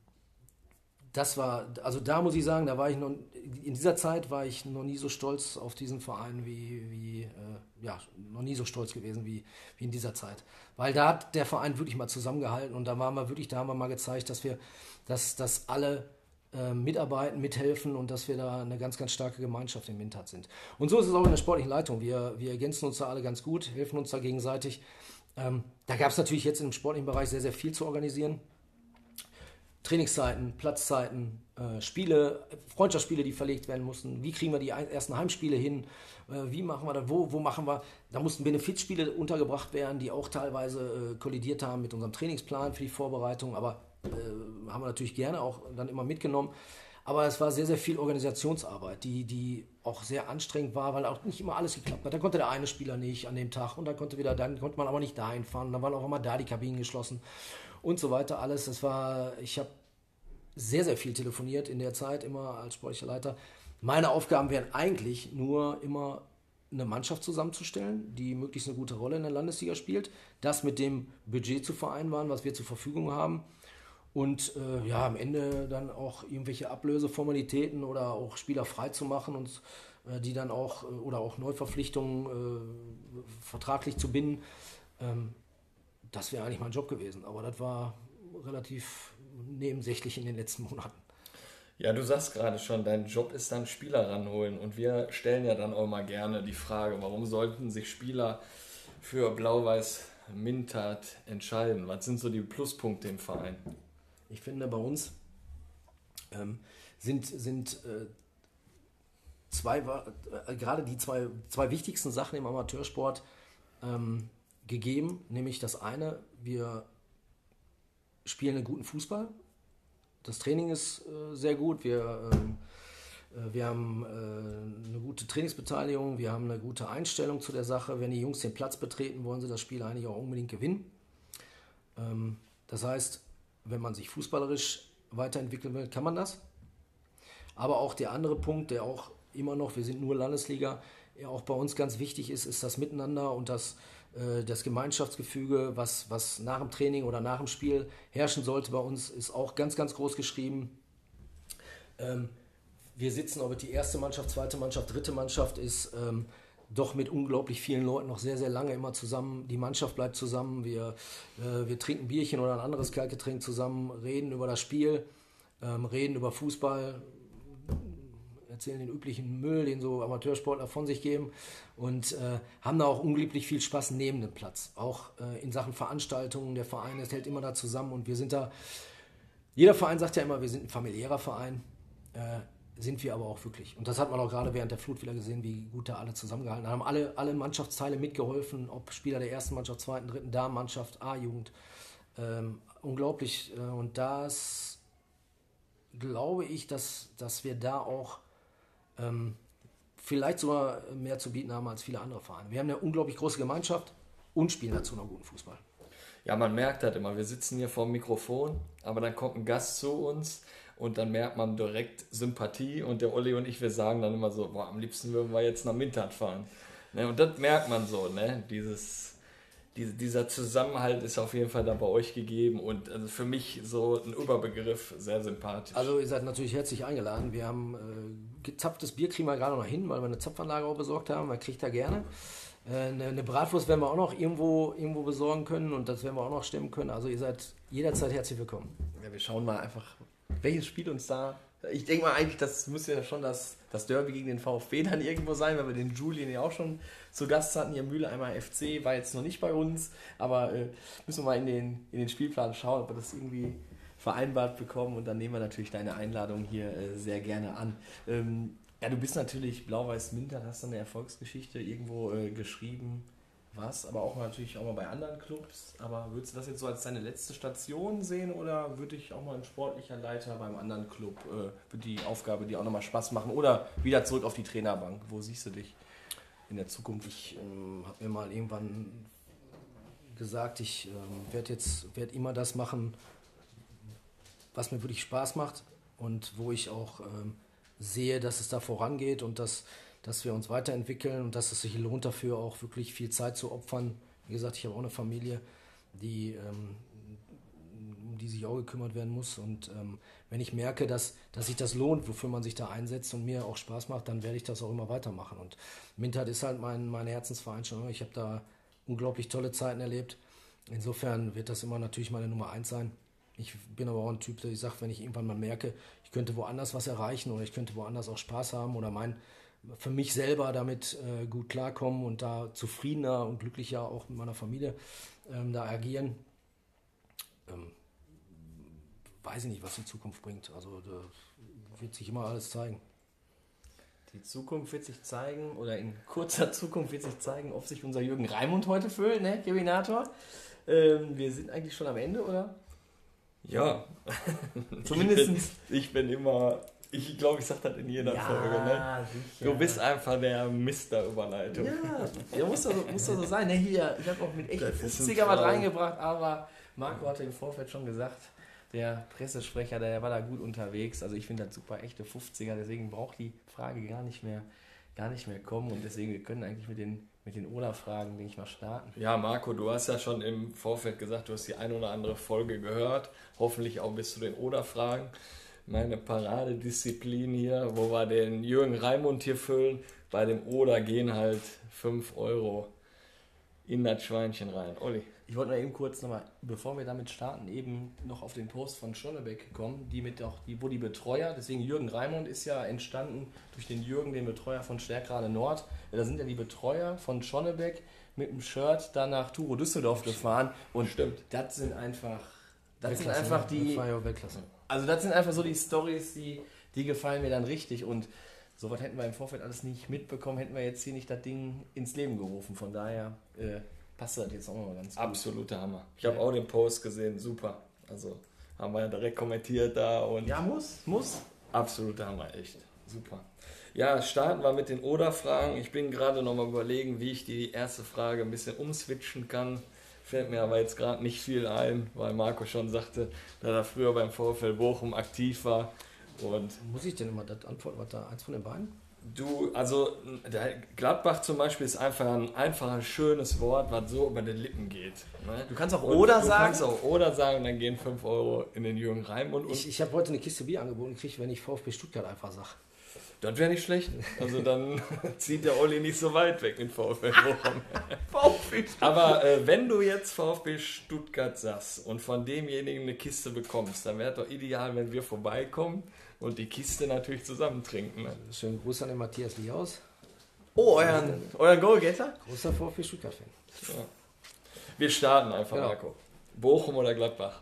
das war, also da muss ich sagen, da war ich noch, in dieser Zeit war ich noch nie so stolz auf diesen Verein wie, wie äh, ja, noch nie so stolz gewesen wie, wie in dieser Zeit. Weil da hat der Verein wirklich mal zusammengehalten und da waren wir wirklich, da haben wir mal gezeigt, dass wir, dass, dass alle äh, mitarbeiten, mithelfen und dass wir da eine ganz, ganz starke Gemeinschaft im Windhat sind. Und so ist es auch in der sportlichen Leitung. Wir, wir ergänzen uns da alle ganz gut, helfen uns da gegenseitig. Ähm, da gab es natürlich jetzt im sportlichen Bereich sehr, sehr viel zu organisieren. Trainingszeiten, Platzzeiten, äh, Spiele, Freundschaftsspiele, die verlegt werden mussten. Wie kriegen wir die ersten Heimspiele hin? Äh, wie machen wir das? Wo, wo machen wir? Da mussten Benefizspiele untergebracht werden, die auch teilweise äh, kollidiert haben mit unserem Trainingsplan für die Vorbereitung. Aber äh, haben wir natürlich gerne auch dann immer mitgenommen. Aber es war sehr, sehr viel Organisationsarbeit, die, die auch sehr anstrengend war, weil auch nicht immer alles geklappt hat. Da konnte der eine Spieler nicht an dem Tag und dann konnte wieder, dann konnte man aber nicht dahin fahren. Dann waren auch immer da die Kabinen geschlossen und so weiter. Alles. Das war, ich habe sehr, sehr viel telefoniert in der Zeit, immer als sportlicher Leiter. Meine Aufgaben wären eigentlich nur immer eine Mannschaft zusammenzustellen, die möglichst eine gute Rolle in der Landesliga spielt, das mit dem Budget zu vereinbaren, was wir zur Verfügung haben und äh, ja, am Ende dann auch irgendwelche Ablöseformalitäten oder auch Spieler frei zu machen und äh, die dann auch äh, oder auch Neuverpflichtungen äh, vertraglich zu binden. Ähm, das wäre eigentlich mein Job gewesen, aber das war relativ nebensächlich in den letzten Monaten. Ja, du sagst gerade schon, dein Job ist dann Spieler ranholen und wir stellen ja dann auch mal gerne die Frage, warum sollten sich Spieler für Blau-Weiß Mintat entscheiden? Was sind so die Pluspunkte im Verein? Ich finde, bei uns ähm, sind, sind äh, zwei, äh, gerade die zwei, zwei wichtigsten Sachen im Amateursport ähm, gegeben. Nämlich das eine, wir spielen einen guten Fußball. Das Training ist äh, sehr gut. Wir, ähm, äh, wir haben äh, eine gute Trainingsbeteiligung. Wir haben eine gute Einstellung zu der Sache. Wenn die Jungs den Platz betreten, wollen sie das Spiel eigentlich auch unbedingt gewinnen. Ähm, das heißt, wenn man sich fußballerisch weiterentwickeln will, kann man das. Aber auch der andere Punkt, der auch immer noch, wir sind nur Landesliga. Ja, auch bei uns ganz wichtig ist, ist das Miteinander und das, äh, das Gemeinschaftsgefüge, was, was nach dem Training oder nach dem Spiel herrschen sollte bei uns, ist auch ganz, ganz groß geschrieben. Ähm, wir sitzen, ob es die erste Mannschaft, zweite Mannschaft, dritte Mannschaft ist, ähm, doch mit unglaublich vielen Leuten noch sehr, sehr lange immer zusammen. Die Mannschaft bleibt zusammen. Wir, äh, wir trinken Bierchen oder ein anderes Kaltgetränk zusammen, reden über das Spiel, ähm, reden über Fußball, erzählen den üblichen Müll, den so Amateursportler von sich geben und äh, haben da auch unglaublich viel Spaß neben dem Platz. Auch äh, in Sachen Veranstaltungen. Der Verein ist, hält immer da zusammen und wir sind da. Jeder Verein sagt ja immer, wir sind ein familiärer Verein. Sind wir aber auch wirklich. Und das hat man auch gerade während der Flut wieder gesehen, wie gut da alle zusammengehalten haben. Alle, alle Mannschaftsteile mitgeholfen, ob Spieler der ersten Mannschaft, zweiten, dritten, Damenmannschaft, A-Jugend. Ähm, unglaublich. Äh, und das glaube ich, dass, dass wir da auch ähm, vielleicht sogar mehr zu bieten haben als viele andere Vereine. Wir haben eine unglaublich große Gemeinschaft und spielen dazu noch guten Fußball. Ja, man merkt halt immer, wir sitzen hier vor dem Mikrofon, aber dann kommt ein Gast zu uns und dann merkt man direkt Sympathie und der Olli und ich, wir sagen dann immer so, boah, am liebsten würden wir jetzt nach Mintert fahren. Ne, und das merkt man so, ne? Dieses, diese, dieser Zusammenhalt ist auf jeden Fall da bei euch gegeben und also für mich so ein Überbegriff sehr sympathisch. Also ihr seid natürlich herzlich eingeladen. Wir haben äh, gezapftes Bier kriegen wir gerade noch hin, weil wir eine Zapfanlage auch besorgt haben. Man kriegt da gerne. Äh, eine, eine Bratwurst werden wir auch noch irgendwo, irgendwo besorgen können und das werden wir auch noch stemmen können. Also ihr seid jederzeit herzlich willkommen. Ja, wir schauen mal einfach, welches Spiel uns da. Ich denke mal eigentlich, das müsste ja schon das, das Derby gegen den VfB dann irgendwo sein, weil wir den Julian ja auch schon zu Gast hatten. Hier Mühle einmal FC, war jetzt noch nicht bei uns, aber äh, müssen wir mal in den, in den Spielplan schauen, ob wir das irgendwie vereinbart bekommen und dann nehmen wir natürlich deine Einladung hier äh, sehr gerne an. Ähm, ja, du bist natürlich Blau-Weiß Minter, hast dann eine Erfolgsgeschichte irgendwo äh, geschrieben warst aber auch natürlich auch mal bei anderen Clubs. Aber würdest du das jetzt so als deine letzte Station sehen oder würde ich auch mal ein sportlicher Leiter beim anderen Club, äh, für die Aufgabe dir auch nochmal Spaß machen oder wieder zurück auf die Trainerbank? Wo siehst du dich in der Zukunft? Ich ähm, habe mir mal irgendwann gesagt, ich ähm, werde jetzt werd immer das machen, was mir wirklich Spaß macht und wo ich auch ähm, sehe, dass es da vorangeht und dass dass wir uns weiterentwickeln und dass es sich lohnt dafür auch wirklich viel Zeit zu opfern. Wie gesagt, ich habe auch eine Familie, die, ähm, um die sich auch gekümmert werden muss. Und ähm, wenn ich merke, dass, dass sich das lohnt, wofür man sich da einsetzt und mir auch Spaß macht, dann werde ich das auch immer weitermachen. Und Mintert ist halt mein, mein Herzensverein schon. Ich habe da unglaublich tolle Zeiten erlebt. Insofern wird das immer natürlich meine Nummer eins sein. Ich bin aber auch ein Typ, der sage, wenn ich irgendwann mal merke, ich könnte woanders was erreichen oder ich könnte woanders auch Spaß haben oder mein, für mich selber damit äh, gut klarkommen und da zufriedener und glücklicher auch mit meiner Familie ähm, da agieren. Ähm, weiß ich nicht, was die Zukunft bringt. Also da wird sich immer alles zeigen. Die Zukunft wird sich zeigen, oder in kurzer Zukunft wird sich zeigen, ob sich unser Jürgen Raimund heute fühlt, ne, Kevinator. Ähm, wir sind eigentlich schon am Ende, oder? Ja. Zumindest. Ich bin, ich bin immer ich glaube, ich sage das in jeder ja, Folge. Ne? Du bist einfach der Mister Überleitung. Ja, ja muss, doch, muss doch so sein. Ne, hier, ich habe auch mit echt 50er was reingebracht, aber Marco hatte im Vorfeld schon gesagt, der Pressesprecher, der war da gut unterwegs. Also ich finde das super echte 50er, deswegen braucht die Frage gar nicht mehr, gar nicht mehr kommen. Und deswegen, wir können eigentlich mit den, mit den Oder-Fragen, denke ich mal, starten. Ja, Marco, du hast ja schon im Vorfeld gesagt, du hast die ein oder andere Folge gehört. Hoffentlich auch bis zu den Oder-Fragen meine Paradedisziplin hier, wo wir den Jürgen Raimund hier füllen. Bei dem Oder gehen halt 5 Euro in das Schweinchen rein. Olli. Ich wollte mal eben kurz nochmal, bevor wir damit starten, eben noch auf den Post von Schonnebeck kommen, die mit auch, die, wo die Betreuer, deswegen Jürgen Raimund ist ja entstanden durch den Jürgen, den Betreuer von Stärkrade Nord. Da sind ja die Betreuer von Schonnebeck mit dem Shirt dann nach Turo Düsseldorf gefahren. Und Stimmt. das sind einfach, das sind einfach die. Das war ja Weltklasse. Also das sind einfach so die Stories, die, die gefallen mir dann richtig und sowas hätten wir im Vorfeld alles nicht mitbekommen, hätten wir jetzt hier nicht das Ding ins Leben gerufen. Von daher äh, passt das jetzt auch mal ganz gut. Absoluter Hammer. Ich habe auch den Post gesehen, super. Also haben wir ja direkt kommentiert da und. Ja, muss, muss. Absoluter Hammer, echt. Super. Ja, starten wir mit den Oder-Fragen. Ich bin gerade noch mal überlegen, wie ich die erste Frage ein bisschen umswitchen kann. Fällt mir aber jetzt gerade nicht viel ein, weil Marco schon sagte, dass er früher beim VfL Bochum aktiv war. Und Muss ich denn immer das antworten, was da eins von den beiden? Du, also der Gladbach zum Beispiel ist einfach ein einfaches, schönes Wort, was so über den Lippen geht. Ne? Du kannst auch Und oder du sagen. kannst auch oder sagen, dann gehen 5 Euro in den Jürgen Reim und, und Ich, ich habe heute eine Kiste Bier angeboten gekriegt, wenn ich VfB Stuttgart einfach sage. Das wäre nicht schlecht. Also dann zieht der Olli nicht so weit weg mit VfB Bochum. Aber äh, wenn du jetzt VfB Stuttgart sagst und von demjenigen eine Kiste bekommst, dann wäre es doch ideal, wenn wir vorbeikommen und die Kiste natürlich zusammen trinken. Ne? Schönen Gruß an den Matthias Liaus. Oh, euren, euren Goalgetter? Großer VfB Stuttgart-Fan. Wir starten einfach, Ja. Marco. Bochum oder Gladbach?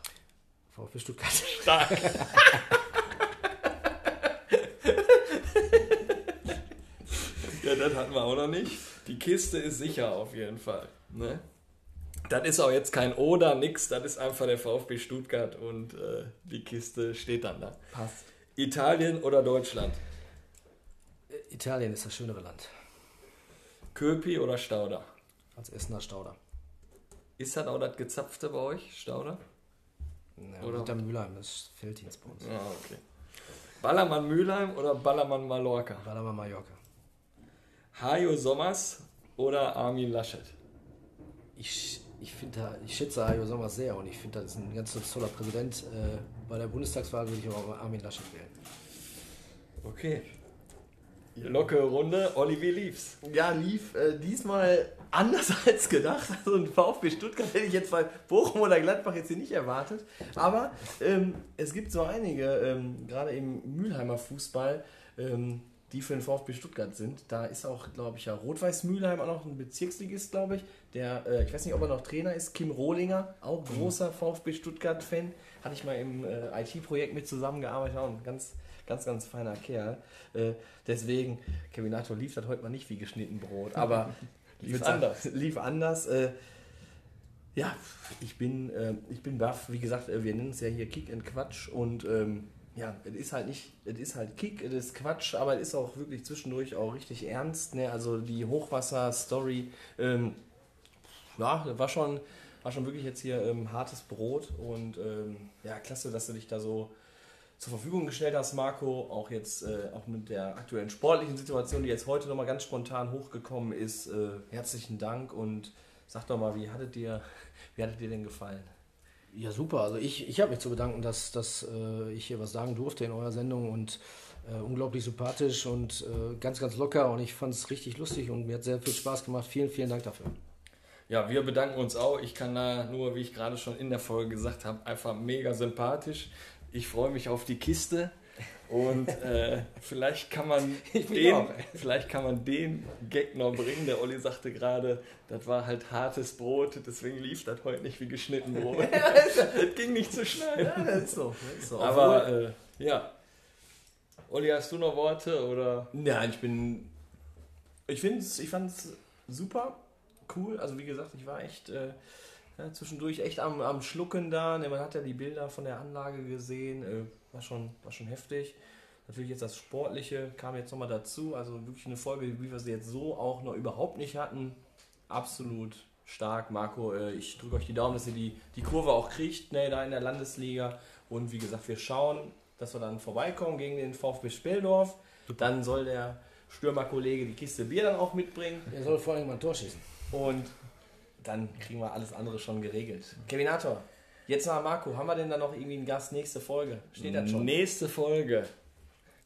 VfB Stuttgart. Stark. das hatten wir auch noch nicht. Die Kiste ist sicher auf jeden Fall. Ne? Das ist auch jetzt kein Oder, nix. Das ist einfach der VfB Stuttgart und äh, die Kiste steht dann da. Passt. Italien oder Deutschland? Italien ist das schönere Land. Köpi oder Stauder? Als Essener Stauder. Ist das auch das Gezapfte bei euch, Stauder? Ja, Oder- Oder Mülheim, das Felddienst bei uns. Ja, okay. Ballermann Mülheim oder Ballermann Mallorca? Ballermann Mallorca. Hajo Sommers oder Armin Laschet? Ich, ich finde da, ich schätze Hajo Sommers sehr und ich finde, das ist ein ganz toller Präsident. Äh, bei der Bundestagswahl würde ich aber Armin Laschet wählen. Okay. Lockere Runde, wie lief's? Ja, lief äh, diesmal anders als gedacht. Also ein VfB Stuttgart hätte ich jetzt bei Bochum oder Gladbach jetzt hier nicht erwartet. Aber ähm, es gibt so einige, ähm, gerade im Mülheimer Fußball, ähm, die für den VfB Stuttgart sind. Da ist auch, glaube ich, ja Rot-Weiß Mülheim auch noch ein Bezirksligist, glaube ich. Der, äh, ich weiß nicht, ob er noch Trainer ist, Kim Rohlinger, auch großer VfB Stuttgart-Fan. Hatte ich mal im äh, IT-Projekt mit zusammengearbeitet, auch ein ganz, ganz, ganz feiner Kerl. Äh, deswegen, Kevinator lief das heute mal nicht wie geschnitten Brot, aber Lief anders. Lief anders. Äh, ja, ich bin, äh, ich bin baff. Wie gesagt, äh, wir nennen es ja hier Kick and Quatsch und ähm, ja, es ist halt nicht, es ist halt Kick, es ist Quatsch, aber es ist auch wirklich zwischendurch auch richtig ernst. Ne? Also die Hochwasser-Story, ähm, ja, war schon, war schon wirklich jetzt hier ähm, hartes Brot und ähm, ja, klasse, dass du dich da so zur Verfügung gestellt hast, Marco. Auch jetzt, äh, auch mit der aktuellen sportlichen Situation, die jetzt heute nochmal ganz spontan hochgekommen ist. Äh, herzlichen Dank und sag doch mal, wie hattet dir, wie hattet dir denn gefallen? Ja, super. Also ich, ich habe mich zu bedanken, dass, dass äh, ich hier was sagen durfte in eurer Sendung und äh, unglaublich sympathisch und äh, ganz, ganz locker und ich fand es richtig lustig und mir hat sehr viel Spaß gemacht. Vielen, vielen Dank dafür. Ja, wir bedanken uns auch. Ich kann da nur, wie ich gerade schon in der Folge gesagt habe, einfach mega sympathisch. Ich freue mich auf die Kiste und äh, vielleicht kann man den, auch. vielleicht kann man den Gag noch bringen. Der Olli sagte gerade, das war halt hartes Brot, deswegen lief das heute nicht wie geschnitten Brot. das ging nicht zu schneiden. Ja, das ist so. Das ist so. Aber äh, ja. Olli, hast du noch Worte oder? Nein, ich bin. Ich finde es, ich fand es super cool. Also wie gesagt, ich war echt äh, ja, zwischendurch echt am, am Schlucken da. Ne, man hat ja die Bilder von der Anlage gesehen. War, schon, war schon heftig. Natürlich jetzt das Sportliche kam jetzt nochmal dazu. Also wirklich eine Folge, wie wir sie jetzt so auch noch überhaupt nicht hatten. Absolut stark, Marco. Äh, ich drücke euch die Daumen, dass ihr die, die Kurve auch kriegt, ne, da in der Landesliga. Und wie gesagt, wir schauen, dass wir dann vorbeikommen gegen den VfB Speldorf. Dann soll der Stürmerkollege die Kiste Bier dann auch mitbringen. Er soll vor allem mal ein Tor schießen. Und dann kriegen wir alles andere schon geregelt. Kevinator, jetzt mal Marco, haben wir denn da noch irgendwie einen Gast nächste Folge? Steht das schon? Nächste Folge.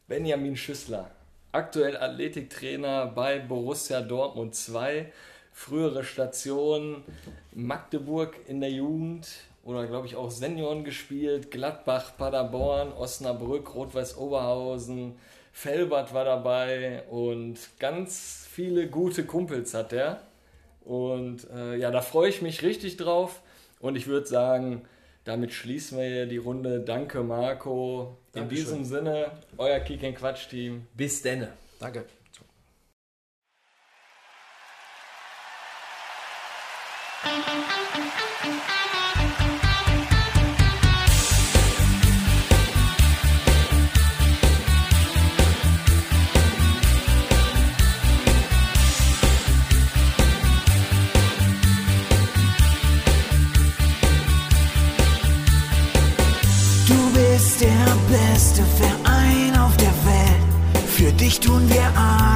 Benjamin Schüssler. Aktuell Athletiktrainer bei Borussia Dortmund 2. Frühere Station Magdeburg in der Jugend oder glaube ich auch Senioren gespielt. Gladbach, Paderborn, Osnabrück, Rot-Weiß Oberhausen. Felbert war dabei und ganz viele gute Kumpels hat er. Und äh, ja, da freue ich mich richtig drauf. Und ich würde sagen, damit schließen wir die Runde. Danke, Marco. In Dankeschön. diesem Sinne, euer Kick and Quatsch Team. Bis denne. Danke. Du dich tun wir alles,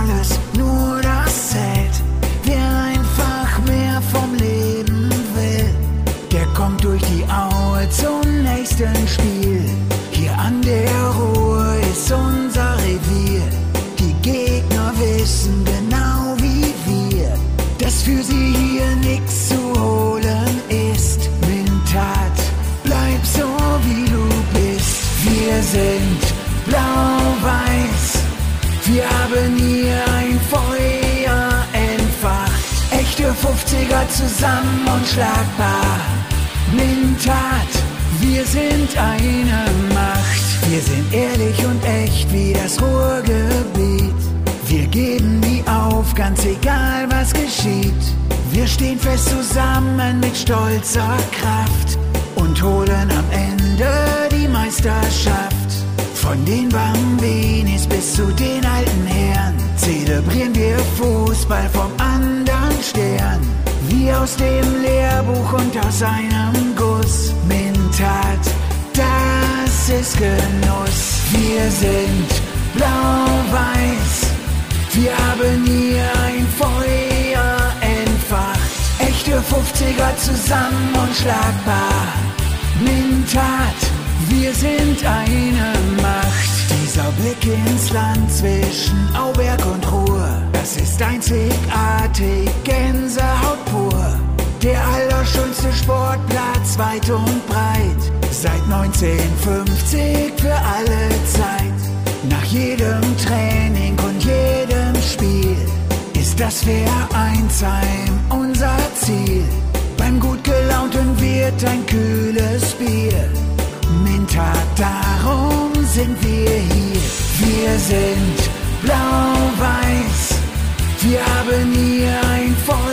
zusammen unschlagbar. Mintat, wir sind eine Macht. Wir sind ehrlich und echt wie das Ruhrgebiet. Wir geben nie auf, ganz egal was geschieht. Wir stehen fest zusammen mit stolzer Kraft und holen am Ende die Meisterschaft. Von den Bambinis bis zu den alten Herren zelebrieren wir Fußball vom anderen Stern. Wie aus dem Lehrbuch und aus einem Guss. Mintat, das ist Genuss. Wir sind blau-weiß. Wir haben hier ein Feuer entfacht. Echte 50er zusammen unschlagbar. Mintat, wir sind eine Macht. Dieser Blick ins Land zwischen Auberg und Ruhr, das ist einzigartig, Sportplatz weit und breit, seit 1950 für alle Zeit. Nach jedem Training und jedem Spiel ist das Vereinsheim unser Ziel. Beim gut gelaunten wird ein kühles Bier. Mintat, darum sind wir hier. Wir sind blau-weiß. Wir haben hier ein Feuer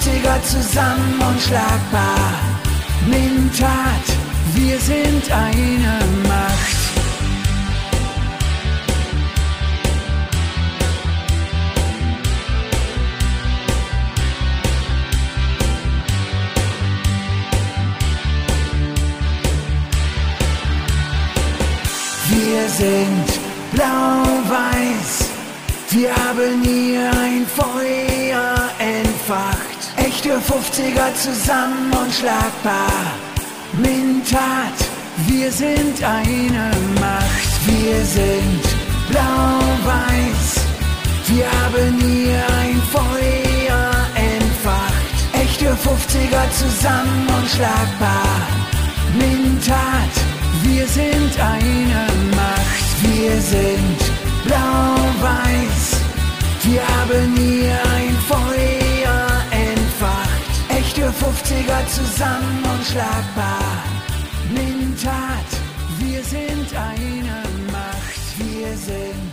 80er zusammen unschlagbar. Nimm Tat, wir sind eine Macht. Wir sind blau-weiß, wir haben hier ein Feuer. Echte 50er zusammen unschlagbar. Mintat, wir sind eine Macht. Wir sind blau-weiß. Wir haben hier ein Feuer entfacht. Echte 50er zusammen unschlagbar. Mintat, wir sind eine Macht. Wir sind blau-weiß. Wir haben hier ein Feuer. 50er zusammen unschlagbar. Mintat, wir sind eine Macht. Wir sind